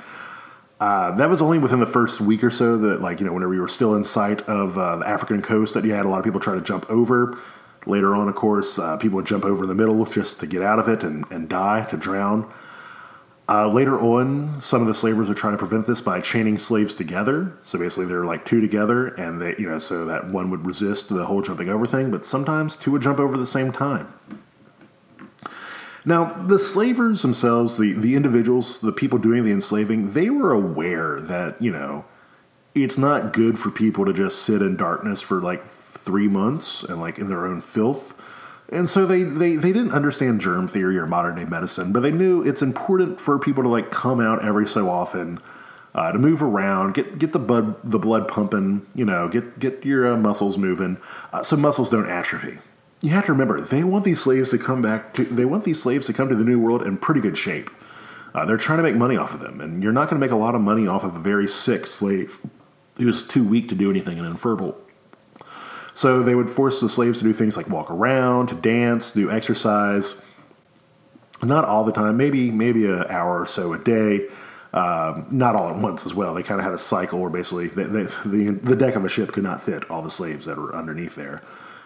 Uh, that was only within the first week or so that, like, you know, whenever you were still in sight of uh, the African coast, that you had a lot of people try to jump over. Later on, of course, uh, people would jump over in the middle just to get out of it and, and die, to drown. Uh, later on, some of the slavers would try to prevent this by chaining slaves together. So basically, they're like two together, and they, you know, so that one would resist the whole jumping over thing. But sometimes two would jump over at the same time. Now, the slavers themselves, the the individuals, the people doing the enslaving, they were aware that you know it's not good for people to just sit in darkness for like three months and like in their own filth And so they, they, they didn't understand germ theory or modern day medicine, but they knew it's important for people to like come out every so often, uh, to move around, get get the blood the blood pumping, you know, get get your uh, muscles moving, uh, so muscles don't atrophy. You have to remember they want these slaves to come back. To, they want these slaves to come to the new world in pretty good shape. Uh, they're trying to make money off of them, and you're not going to make a lot of money off of a very sick slave who's too weak to do anything and infertile. So they would force the slaves to do things like walk around, to dance, do exercise. Not all the time, maybe maybe an hour or so a day. Um, not all at once as well. They kind of had a cycle where basically they, they, the the deck of a ship could not fit all the slaves that were underneath there.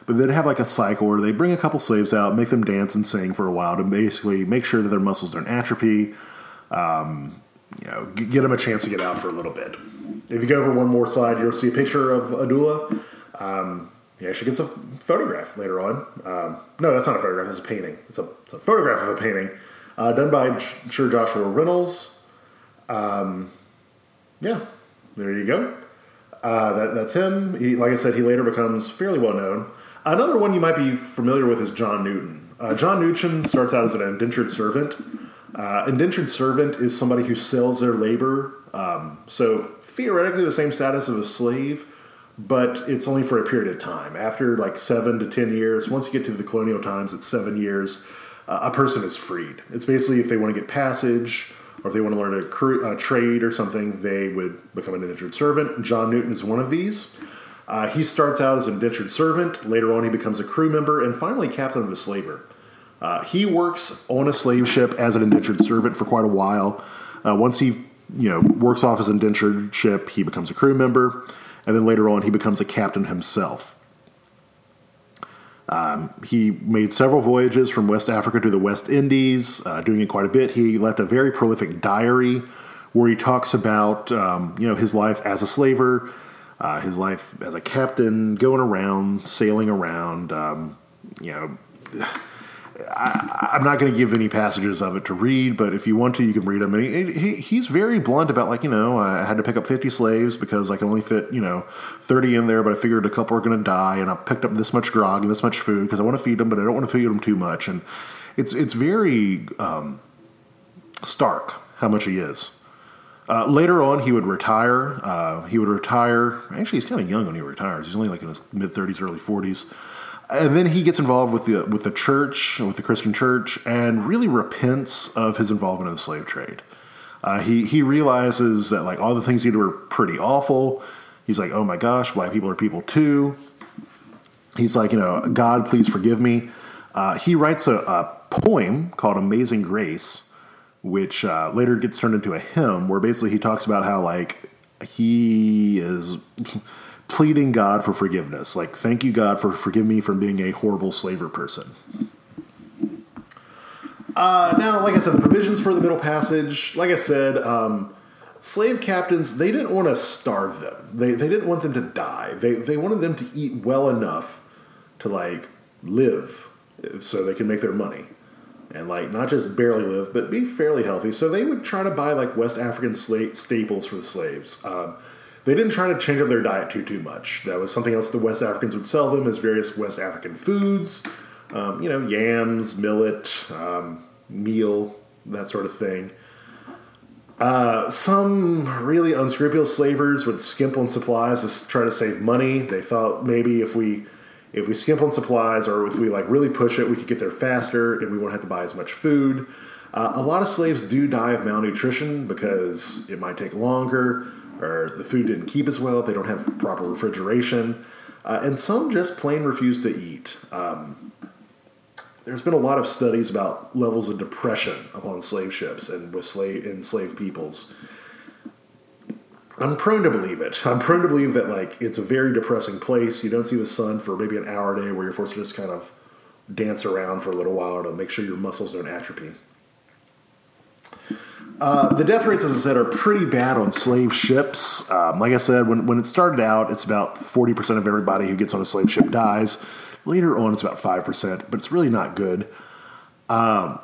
But they'd have like a cycle where they bring a couple slaves out, make them dance and sing for a while to basically make sure that their muscles don't atrophy. Um, you know, get them a chance to get out for a little bit. If you go over one more slide, you'll see a picture of Olaudah. Um, he actually gets a photograph later on. Um, no, that's not a photograph. That's a painting. It's a, it's a photograph of a painting uh, done by Sir Joshua Reynolds. Um, yeah, there you go. Uh, that, that's him. He, like I said, he later becomes fairly well known. Another one you might be familiar with is John Newton. Uh, John Newton starts out as an indentured servant. Uh, indentured servant is somebody who sells their labor. Um, so theoretically, the same status of a slave but it's only for a period of time. After like seven to ten years, once you get to the colonial times, it's seven years. Uh, a person is freed. It's basically if they want to get passage or if they want to learn a, cr- a trade or something, they would become an indentured servant. John Newton is one of these. Uh, he starts out as an indentured servant. Later on, he becomes a crew member and finally captain of a slaver. Uh, he works on a slave ship as an indentured servant for quite a while. Uh, once he, you know, works off his indentured ship, he becomes a crew member and then later on he becomes a captain himself. Um, he made several voyages from West Africa to the West Indies, uh, doing it quite a bit. He left a very prolific diary where he talks about um, you know his life as a slaver, uh, his life as a captain, going around, sailing around. Um, you know, I, am not going to give any passages of it to read, but if you want to, you can read them. He, he, he's very blunt about, like, you know, I had to pick up 50 slaves because I can only fit, you know, 30 in there, but I figured a couple are going to die, and I picked up this much grog and this much food because I want to feed them, but I don't want to feed them too much. And it's, it's very um, stark how much he is. Uh, later on, he would retire. Uh, he would retire. Actually, he's kind of young when he retires. He's only like in his mid 30s, early 40s and then he gets involved with the with the church, with the Christian church, and really repents of his involvement in the slave trade. Uh, he he realizes that like all the things he did were pretty awful. He's like, oh my gosh, black people are people too. He's like, you know, God, please forgive me. Uh, he writes a, a, poem called "Amazing Grace," which uh, later gets turned into a hymn, where basically he talks about how like he is pleading God for forgiveness. Like, thank you, God, for forgiving me from being a horrible slaver person. Uh, now, like I said, the provisions for the Middle Passage, like I said, um, slave captains, they didn't want to starve them. They, they didn't want them to die. They, they wanted them to eat well enough to, like, live so they can make their money. And, like, not just barely live, but be fairly healthy. So they would try to buy, like, West African sla- staples for the slaves. Um, they didn't try to change up their diet too too much. That was something else the West Africans would sell them as various West African foods, um, you know, yams, millet, um, meal, that sort of thing. Uh, some really unscrupulous slavers would skimp on supplies to try to save money. They thought maybe if we if we skimp on supplies or if we like really push it, we could get there faster and we won't have to buy as much food. Uh, a lot of slaves do die of malnutrition because it might take longer or the food didn't keep as well, they don't have proper refrigeration, uh, and some just plain refuse to eat. Um, there's been a lot of studies about levels of depression upon slave ships and with slave enslaved peoples. I'm prone to believe it. I'm prone to believe that like it's a very depressing place. You don't see the sun for maybe an hour a day, where you're forced to just kind of dance around for a little while to make sure your muscles don't atrophy. Uh, the death rates, as I said, are pretty bad on slave ships. Um, like I said, when, when it started out, it's about 40% of everybody who gets on a slave ship dies. Later on, it's about 5%, but it's really not good. Um,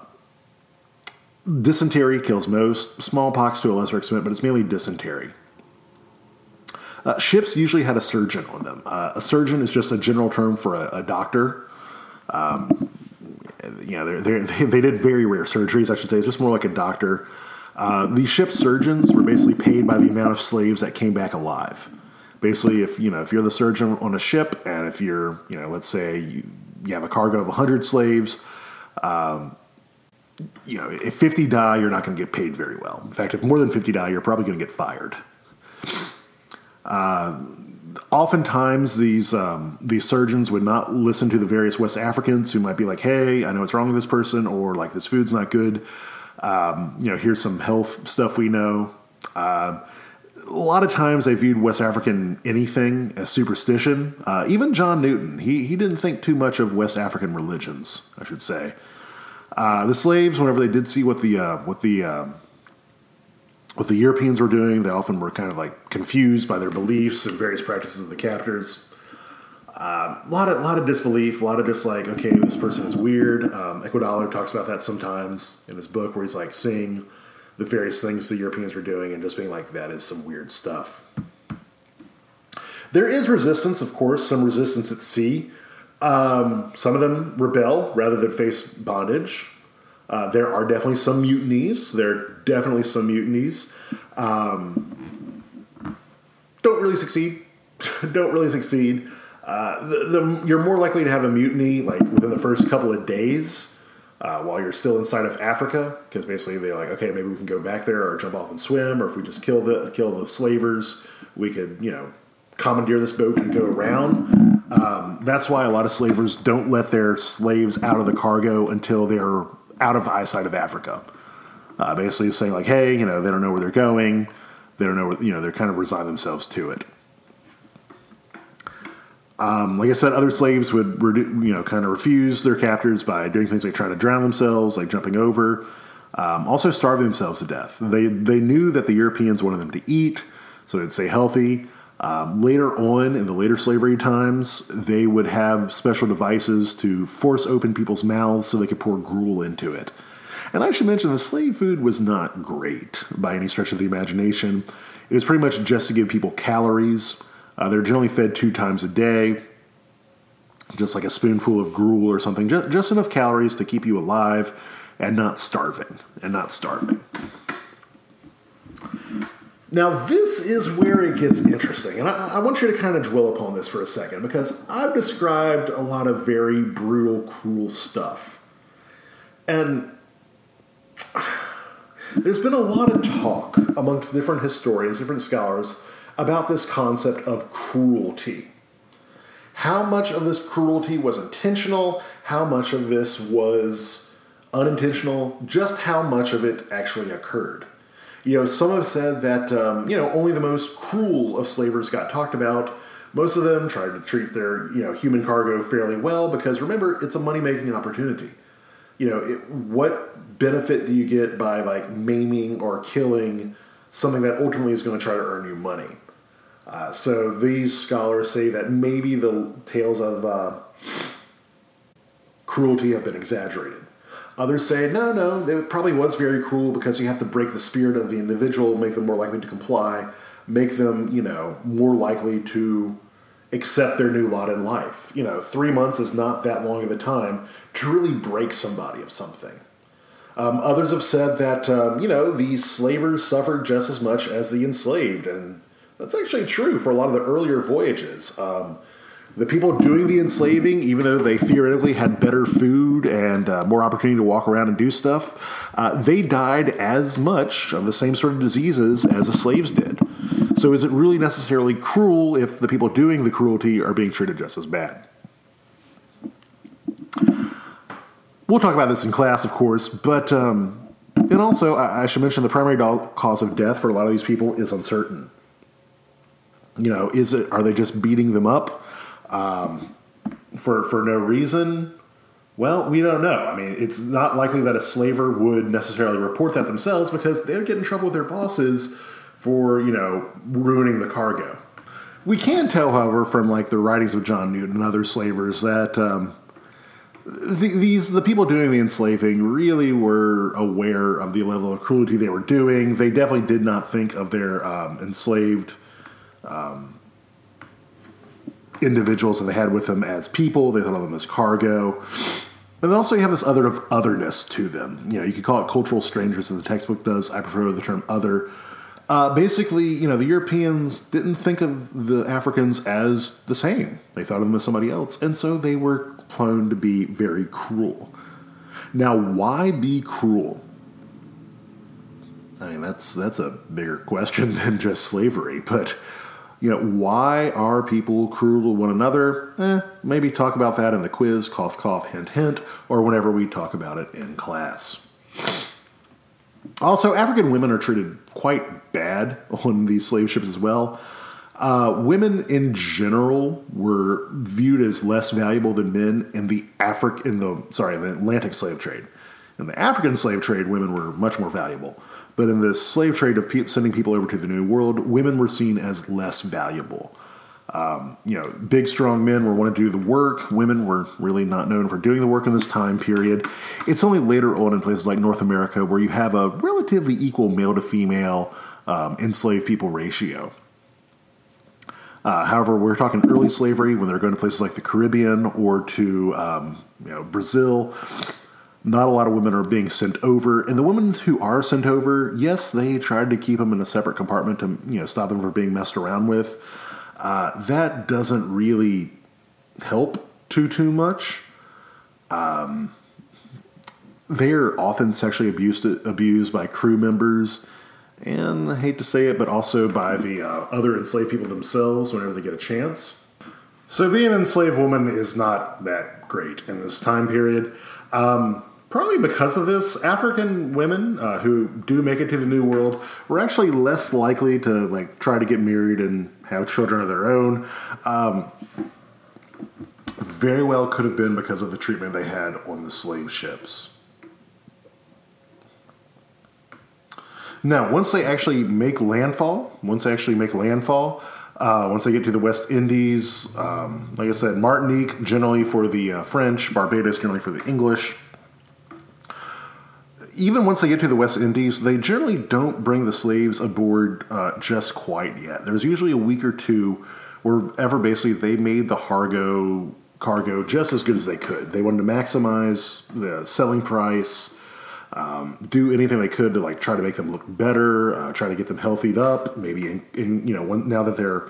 dysentery kills most, smallpox to a lesser extent, but it's mainly dysentery. Uh, ships usually had a surgeon on them. Uh, a surgeon is just a general term for a, a doctor. Um, you know, they're, they're, they they did very rare surgeries, I should say. It's just more like a doctor. Uh, these ship surgeons were basically paid by the amount of slaves that came back alive. Basically, if you know if you're the surgeon on a ship, and if you're you know let's say you, you have a cargo of 100 slaves, um, you know if 50 die, you're not going to get paid very well. In fact, if more than 50 die, you're probably going to get fired. Uh, oftentimes these um, these surgeons would not listen to the various West Africans who might be like, "Hey, I know what's wrong with this person," or like, "This food's not good." Um, you know, here's some health stuff we know. Uh, a lot of times they viewed West African anything as superstition. Uh, even John Newton, he, he didn't think too much of West African religions, I should say. Uh, the slaves, whenever they did see what the uh, what the um, what the Europeans were doing, they often were kind of like confused by their beliefs and various practices of the captors. A um, lot of lot of disbelief, a lot of just like, okay, this person is weird. Um, Equidollar talks about that sometimes in his book, where he's like seeing the various things the Europeans were doing and just being like, that is some weird stuff. There is resistance, of course, some resistance at sea. Um, some of them rebel rather than face bondage. Uh, there are definitely some mutinies. There are definitely some mutinies. Um, don't really succeed. don't really succeed. Uh, the, the, you're more likely to have a mutiny like within the first couple of days uh, while you're still inside of Africa, because basically they're like, okay, maybe we can go back there or jump off and swim, or if we just kill the kill the slavers, we could you know commandeer this boat and go around. Um, that's why a lot of slavers don't let their slaves out of the cargo until they're out of eyesight of Africa. Uh, basically saying like, hey, you know, they don't know where they're going. They don't know, where, you know, they're kind of resign themselves to it. Um, like I said, other slaves would, you know, kind of refuse their captors by doing things like trying to drown themselves, like jumping over, um, also starving themselves to death. They they knew that the Europeans wanted them to eat, so they'd stay healthy. Um, later on, in the later slavery times, they would have special devices to force open people's mouths so they could pour gruel into it. And I should mention the slave food was not great by any stretch of the imagination. It was pretty much just to give people calories. Uh, they're generally fed two times a day, just like a spoonful of gruel or something, just, just enough calories to keep you alive and not starving. And not starving. Now, this is where it gets interesting, and I, I, want you to kind of dwell upon this for a second because I've described a lot of very brutal, cruel stuff. And there's been a lot of talk amongst different historians, different scholars, about this concept of cruelty. How much of this cruelty was intentional? How much of this was unintentional? Just how much of it actually occurred? You know, some have said that, um, you know, only the most cruel of slavers got talked about. Most of them tried to treat their, you know, human cargo fairly well because remember, it's a money making opportunity. You know, it, what benefit do you get by like maiming or killing something that ultimately is going to try to earn you money? Uh, so these scholars say that maybe the tales of uh, cruelty have been exaggerated. Others say, no, no, it probably was very cruel because you have to break the spirit of the individual, make them more likely to comply, make them, you know, more likely to accept their new lot in life. You know, three months is not that long of a time to really break somebody of something. Um, others have said that, um, you know, these slavers suffered just as much as the enslaved, and that's actually true for a lot of the earlier voyages. Um, the people doing the enslaving, even though they theoretically had better food and uh, more opportunity to walk around and do stuff, uh, they died as much of the same sort of diseases as the slaves did. So, is it really necessarily cruel if the people doing the cruelty are being treated just as bad? We'll talk about this in class, of course, but um, and also I, I should mention the primary cause of death for a lot of these people is uncertain. You know, is it are they just beating them up? um, for for no reason. Well, we don't know. I mean, it's not likely that a slaver would necessarily report that themselves because they would get in trouble with their bosses for you know ruining the cargo. We can tell, however, from like the writings of John Newton and other slavers that um, the, these the people doing the enslaving really were aware of the level of cruelty they were doing. They definitely did not think of their um, enslaved um, individuals that they had with them as people. They thought of them as cargo. And also you have this other of otherness to them. You know, you could call it cultural strangers as the textbook does. I prefer the term other. Uh, basically, you know, the Europeans didn't think of the Africans as the same. They thought of them as somebody else, and so they were prone to be very cruel. Now, why be cruel? I mean, that's that's a bigger question than just slavery, but you know, why are people cruel to one another? Eh, maybe talk about that in the quiz, cough, cough, hint, hint, or whenever we talk about it in class. Also, African women are treated quite bad on these slave ships as well. Uh, women in general were viewed as less valuable than men in the Afric in the sorry in the Atlantic slave trade. In the African slave trade, women were much more valuable. But in the slave trade of pe- sending people over to the New World, women were seen as less valuable. Um, you know, big, strong men were wanting to do the work. Women were really not known for doing the work in this time period. It's only later on in places like North America where you have a relatively equal male to female um, enslaved people ratio. Uh, however, we're talking early slavery when they're going to places like the Caribbean or to um, you know Brazil. Not a lot of women are being sent over, and the women who are sent over, yes, they tried to keep them in a separate compartment to you know stop them from being messed around with. Uh, that doesn't really help too too much. Um, they're often sexually abused abused by crew members, and I hate to say it, but also by the uh, other enslaved people themselves whenever they get a chance. So being an enslaved woman is not that great in this time period. Um, Probably because of this, African women uh, who do make it to the New World were actually less likely to like try to get married and have children of their own. Um, very well could have been because of the treatment they had on the slave ships. Now, once they actually make landfall, once they actually make landfall, uh, once they get to the West Indies, um, like I said, Martinique generally for the uh, French, Barbados generally for the English even once they get to the West Indies, they generally don't bring the slaves aboard uh, just quite yet. There's usually a week or two wherever basically they made the cargo cargo just as good as they could. They wanted to maximize the selling price, um, do anything they could to like try to make them look better, uh, try to get them healthied up. Maybe in, in you know when, now that they're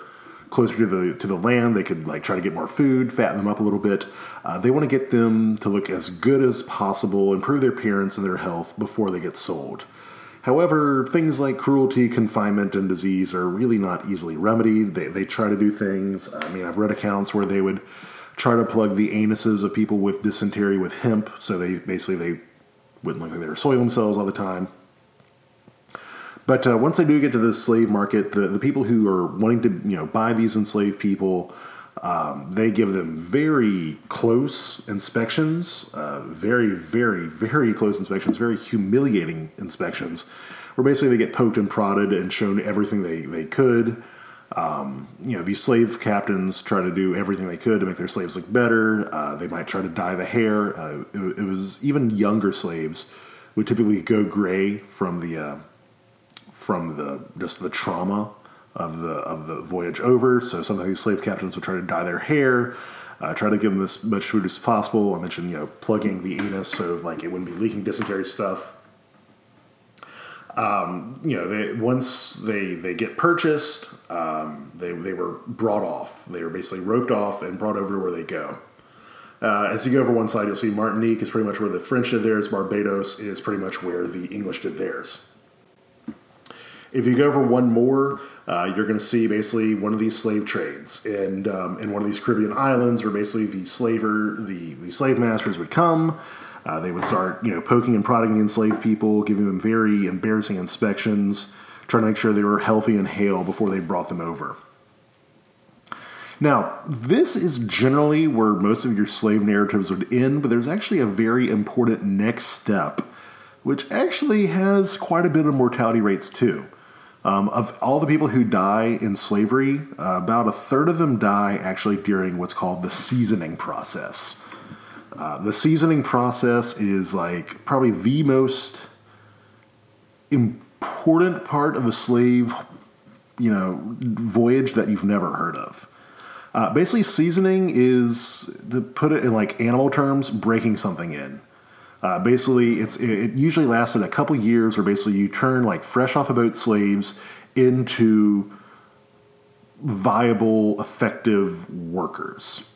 closer to the to the land. They could like try to get more food, fatten them up a little bit. Uh, they want to get them to look as good as possible, improve their appearance and their health before they get sold. However, things like cruelty, confinement, and disease are really not easily remedied. They, they try to do things. I mean, I've read accounts where they would try to plug the anuses of people with dysentery with hemp, so they basically they wouldn't look like they were soiling themselves all the time. But uh, once they do get to the slave market, the, the people who are wanting to you know buy these enslaved people, um, they give them very close inspections, uh, very, very, very close inspections, very humiliating inspections, where basically they get poked and prodded and shown everything they, they could. Um, you know, these slave captains try to do everything they could to make their slaves look better. Uh, they might try to dye the hair. Uh, it, it, was even younger slaves would typically go gray from the uh, from the just the trauma of the of the voyage over. So some of these slave captains would try to dye their hair, uh, try to give them as much food as possible. I mentioned you know plugging the anus so like it wouldn't be leaking dysentery stuff. Um, you know, they once they they get purchased, um, they they were brought off. They were basically roped off and brought over to where they go. Uh, as you go over one side, you'll see Martinique is pretty much where the French did theirs. Barbados is pretty much where the English did theirs. If you go over one more, uh, you're going to see basically one of these slave trades, and um, in one of these Caribbean islands, where basically the slaver, the, the slave masters would come. Uh, they would start, you know, poking and prodding the enslaved people, giving them very embarrassing inspections, trying to make sure they were healthy and hale before they brought them over. Now, this is generally where most of your slave narratives would end, but there's actually a very important next step, which actually has quite a bit of mortality rates too. Um, of all the people who die in slavery, uh, about a third of them die actually during what's called the seasoning process. Uh, the seasoning process is like probably the most important part of a slave, you know, voyage that you've never heard of. Uh, basically, seasoning is to put it in like animal terms, breaking something in. Uh, basically, it's it usually lasted a couple years, where basically you turn like fresh off the boat slaves into viable, effective workers.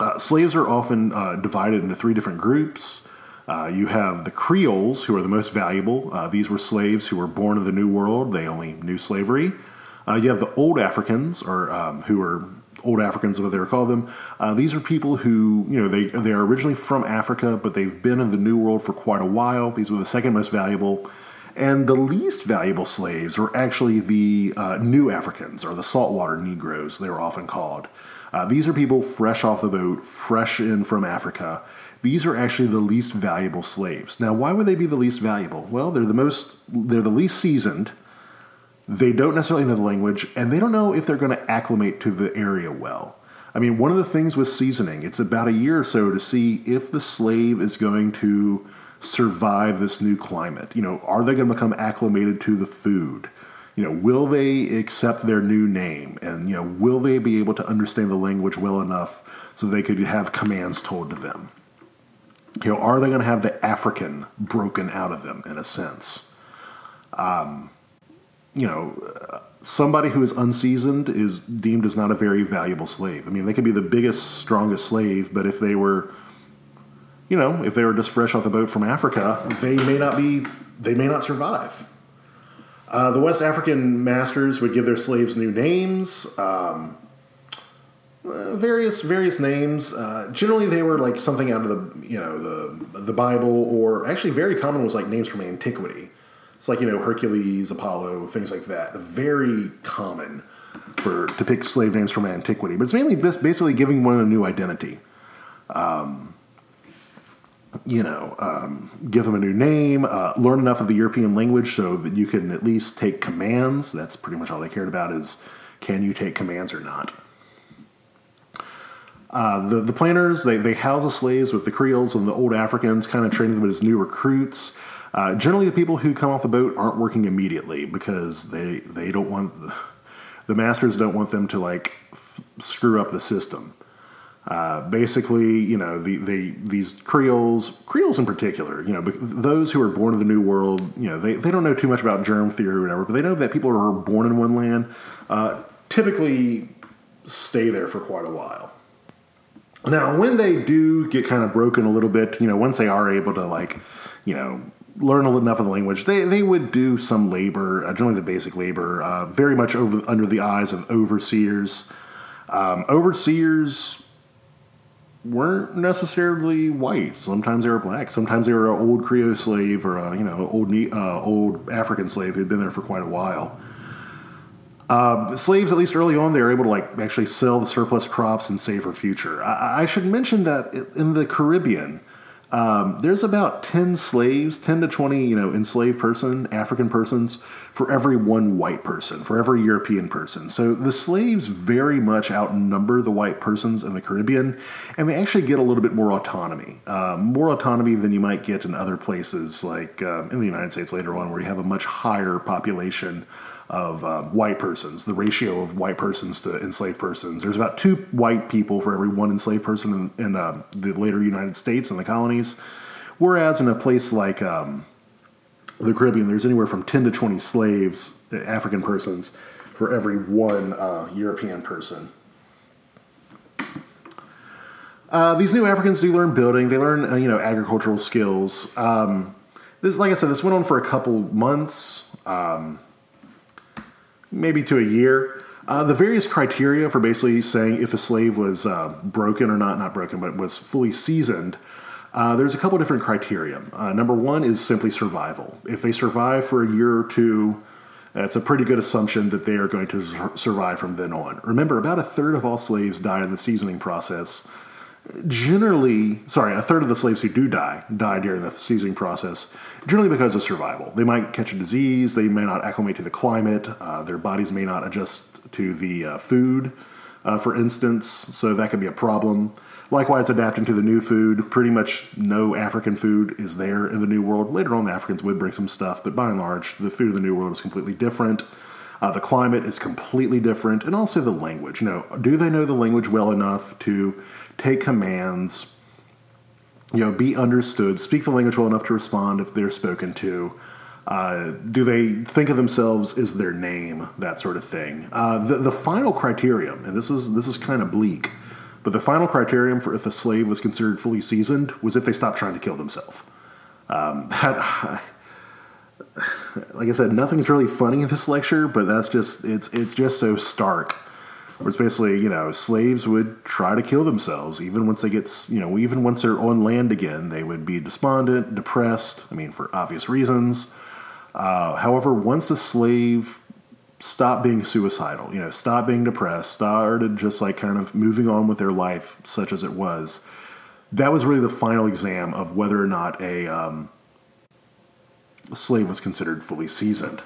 Uh, slaves are often uh, divided into three different groups. Uh, you have the Creoles, who are the most valuable. Uh, these were slaves who were born in the New World. They only knew slavery. Uh, you have the Old Africans, or um, who are Old Africans, what they were called them. Uh, these are people who, you know, they they are originally from Africa, but they've been in the New World for quite a while. These were the second most valuable. And the least valuable slaves were actually the uh, New Africans, or the saltwater Negroes, they were often called. Uh, these are people fresh off the boat, fresh in from Africa. These are actually the least valuable slaves. Now, why would they be the least valuable? Well, they're the most, they're the least seasoned. They don't necessarily know the language, and they don't know if they're going to acclimate to the area well. I mean, one of the things with seasoning, it's about a year or so to see if the slave is going to survive this new climate? You know, are they going to become acclimated to the food? You know, will they accept their new name? And, you know, will they be able to understand the language well enough so they could have commands told to them? You know, are they going to have the African broken out of them in a sense? Um, you know, somebody who is unseasoned is deemed as not a very valuable slave. I mean, they could be the biggest, strongest slave, but if they were you know, if they were just fresh off the boat from Africa, they may not be, they may not survive. Uh, the West African masters would give their slaves new names, um, uh, various various names. Uh, generally, they were like something out of the you know the the Bible, or actually very common was like names from antiquity. It's like you know Hercules, Apollo, things like that. Very common for to pick slave names from antiquity, but it's mainly basically giving one a new identity. Um, you know, um, give them a new name, uh, learn enough of the European language so that you can at least take commands. That's pretty much all they cared about is can you take commands or not. Uh, the, the they, they house the slaves with the Creoles and the old Africans, kind of training them as new recruits. Uh, generally, the people who come off the boat aren't working immediately because they, they don't want, the masters don't want them to like screw up the system. Uh, basically, you know, the, the, these Creoles, Creoles in particular, you know, those who are born in the New World, you know, they, they don't know too much about germ theory or whatever, but they know that people who are born in one land uh, typically stay there for quite a while. Now, when they do get kind of broken a little bit, you know, once they are able to, like, you know, learn enough of the language, they, they would do some labor, uh, generally the basic labor, uh, very much over under the eyes of overseers. Um, overseers weren't necessarily white. Sometimes they were black. Sometimes they were an old Creole slave or a you know old uh, old African slave who'd been there for quite a while. Uh, slaves, at least early on, they were able to like actually sell the surplus crops and save for future. I, I should mention that in the Caribbean, um, there's about 10 slaves, 10 to 20, you know, enslaved person, African persons, for every one white person, for every European person. So the slaves very much outnumber the white persons in the Caribbean, and they actually get a little bit more autonomy. Um, more autonomy than you might get in other places, like um, in the United States later on, where you have a much higher population of um, white persons, the ratio of white persons to enslaved persons. There's about two white people for every one enslaved person in, in uh, the later United States and the colonies. Whereas in a place like um, the Caribbean, there's anywhere from 10 to 20 slaves, African persons, for every one uh, European person. Uh, these new Africans do learn building. They learn, uh, you know, agricultural skills. Um, this, like I said, this went on for a couple months. Um, maybe to a year. Uh, the various criteria for basically saying if a slave was uh, broken or not, not broken, but was fully seasoned, uh, there's a couple different criteria. Uh, number one is simply survival. If they survive for a year or two, it's a pretty good assumption that they are going to survive from then on. Remember, about a third of all slaves die in the seasoning process, generally, sorry, a third of the slaves who do die die during the seizing process, generally because of survival. They might catch a disease, they may not acclimate to the climate, uh, their bodies may not adjust to the uh, food, uh, for instance, so that could be a problem. Likewise, adapting to the new food, pretty much no African food is there in the New World. Later on, the Africans would bring some stuff, but by and large, the food of the New World is completely different. Uh, the climate is completely different, and also the language. You know, do they know the language well enough to take commands? You know, be understood, speak the language well enough to respond if they're spoken to. Uh, do they think of themselves as their name, that sort of thing? Uh, the, the final criterion, and this is this is kind of bleak, but the final criterion for if a slave was considered fully seasoned was if they stopped trying to kill themselves. Um, that, like I said, nothing's really funny in this lecture, but that's just it's it's just so stark. It's basically you know slaves would try to kill themselves even once they get you know even once they're on land again they would be despondent, depressed. I mean for obvious reasons. Uh, however, once a slave stopped being suicidal, you know, stopped being depressed, started just like kind of moving on with their life, such as it was, that was really the final exam of whether or not a, um, a slave was considered fully seasoned.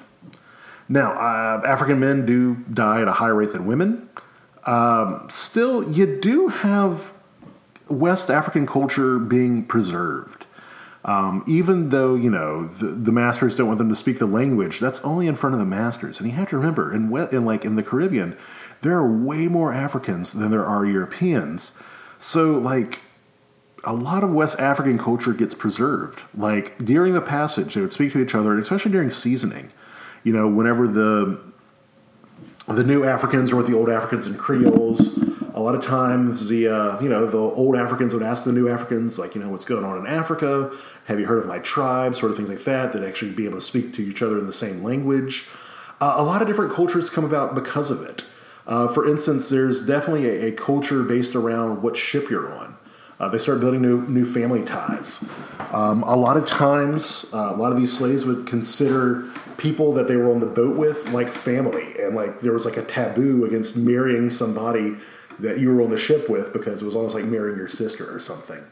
Now, uh, African men do die at a higher rate than women. Um, still, you do have West African culture being preserved. Um, even though you know the, the masters don't want them to speak the language, that's only in front of the masters. And you have to remember, in, in like in the Caribbean, there are way more Africans than there are Europeans. So like a lot of West African culture gets preserved. Like during the passage, they would speak to each other, and especially during seasoning. You know, whenever the the new Africans are with the old Africans and Creoles, a lot of times the uh, you know the old Africans would ask the new Africans like you know what's going on in Africa. Have you heard of my tribe? Sort of things like that. That actually be able to speak to each other in the same language. Uh, a lot of different cultures come about because of it. Uh, for instance, there's definitely a, a, culture based around what ship you're on. Uh, they start building new new family ties. Um, a lot of times, uh, a lot of these slaves would consider people that they were on the boat with like family, and like there was like a taboo against marrying somebody that you were on the ship with because it was almost like marrying your sister or something.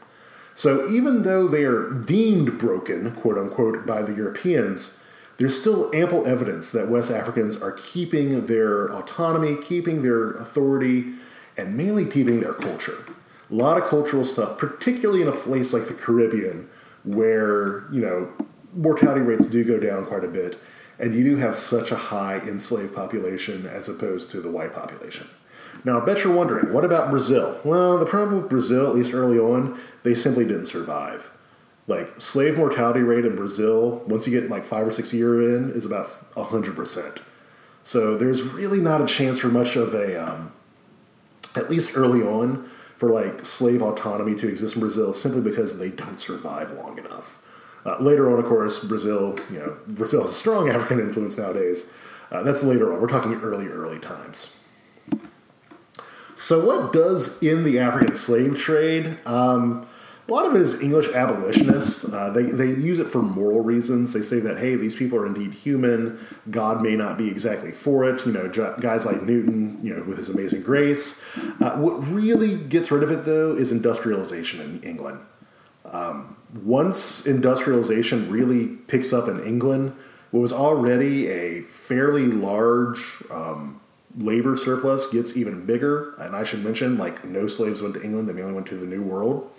So even though they are deemed broken, quote unquote, by the Europeans, there's still ample evidence that West Africans are keeping their autonomy, keeping their authority, and mainly keeping their culture. A lot of cultural stuff, particularly in a place like the Caribbean, where, you know, mortality rates do go down quite a bit, and you do have such a high enslaved population as opposed to the white population. Now, I bet you're wondering, what about Brazil? Well, the problem with Brazil, at least early on, they simply didn't survive. Like, slave mortality rate in Brazil, once you get like five or six year in, is about 100%. So there's really not a chance for much of a, um, at least early on, for like slave autonomy to exist in Brazil simply because they don't survive long enough. Uh, later on, of course, Brazil, you know, Brazil has a strong African influence nowadays. Uh, that's later on. We're talking early, early times. So, what does in the African slave trade? Um, a lot of it is English abolitionists. Uh, they, they use it for moral reasons. They say that, hey, these people are indeed human. God may not be exactly for it. You know, guys like Newton, you know, with his amazing grace. Uh, what really gets rid of it, though, is industrialization in England. Um, once industrialization really picks up in England, what was already a fairly large um, labor surplus gets even bigger. And I should mention, like, no slaves went to England, they mainly went to the New World.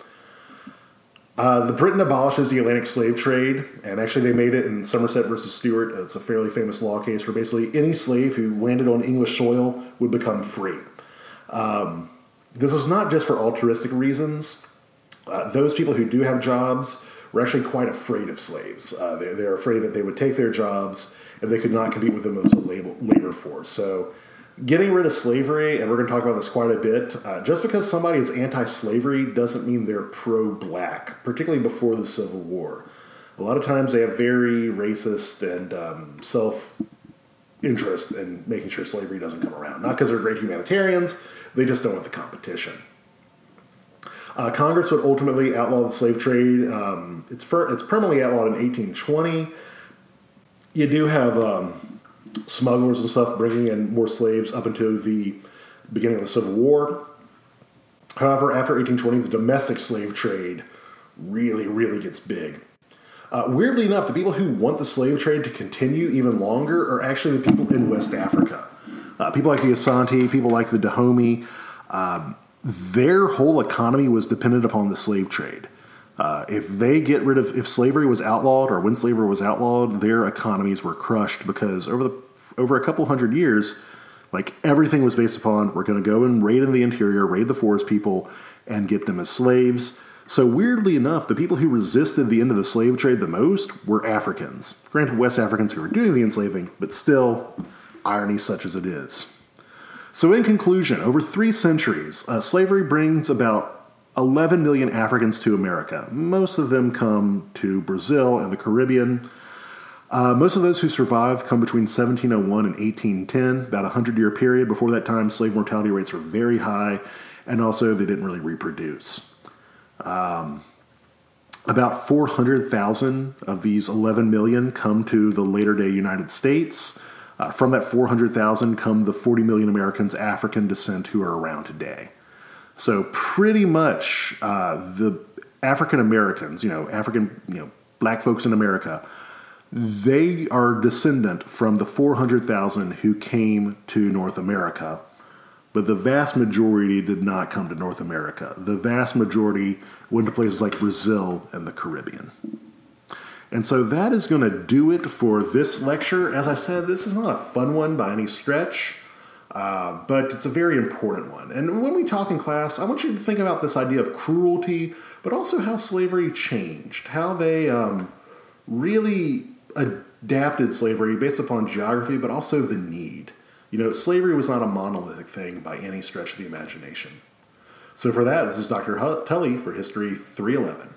Uh, the Britain abolishes the Atlantic slave trade, and actually they made it in Somerset versus Stewart. It's a fairly famous law case where basically any slave who landed on English soil would become free. Um, this was not just for altruistic reasons. Uh, those people who do have jobs were actually quite afraid of slaves. Uh, they, they're afraid that they would take their jobs if they could not compete with them as a labor, labor force. So getting rid of slavery, and we're going to talk about this quite a bit, uh, just because somebody is anti slavery doesn't mean they're pro black, particularly before the Civil War. A lot of times they have very racist and um, self interest in making sure slavery doesn't come around. Not because they're great humanitarians, they just don't want the competition. Uh, Congress would ultimately outlaw the slave trade. Um, it's, it's permanently outlawed in 1820. You do have um, smugglers and stuff bringing in more slaves up until the beginning of the Civil War. However, after 1820, the domestic slave trade really, really gets big. Uh, weirdly enough, the people who want the slave trade to continue even longer are actually the people in West Africa. Uh, people like the Asante, people like the Dahomey, um, their whole economy was dependent upon the slave trade. Uh, if they get rid of, if slavery was outlawed or when slavery was outlawed, their economies were crushed because over the over a couple hundred years, like everything was based upon we're going to go and raid in the interior, raid the forest people, and get them as slaves. So, weirdly enough, the people who resisted the end of the slave trade the most were Africans. Granted, West Africans who were doing the enslaving, but still, irony such as it is. So, in conclusion, over three centuries, uh, slavery brings about 11 million Africans to America. Most of them come to Brazil and the Caribbean. Uh, most of those who survive come between 1701 and 1810, about a 100 year period. Before that time, slave mortality rates were very high, and also they didn't really reproduce. Um, about 400,000 of these 11 million come to the later day United States. Uh, from that 400,000 come the 40 million Americans African descent who are around today. So pretty much uh, the African Americans, you know, African, you know, black folks in America, they are descendant from the 400,000 who came to North America, but the vast majority did not come to North America. The vast majority went to places like Brazil and the Caribbean. And so that is going to do it for this lecture. As I said, this is not a fun one by any stretch, uh, but it's a very important one. And when we talk in class, I want you to think about this idea of cruelty, but also how slavery changed, how they um, really adapted slavery based upon geography, but also the need. You know, slavery was not a monolithic thing by any stretch of the imagination. So for that, this is Dr. Tully for History 311.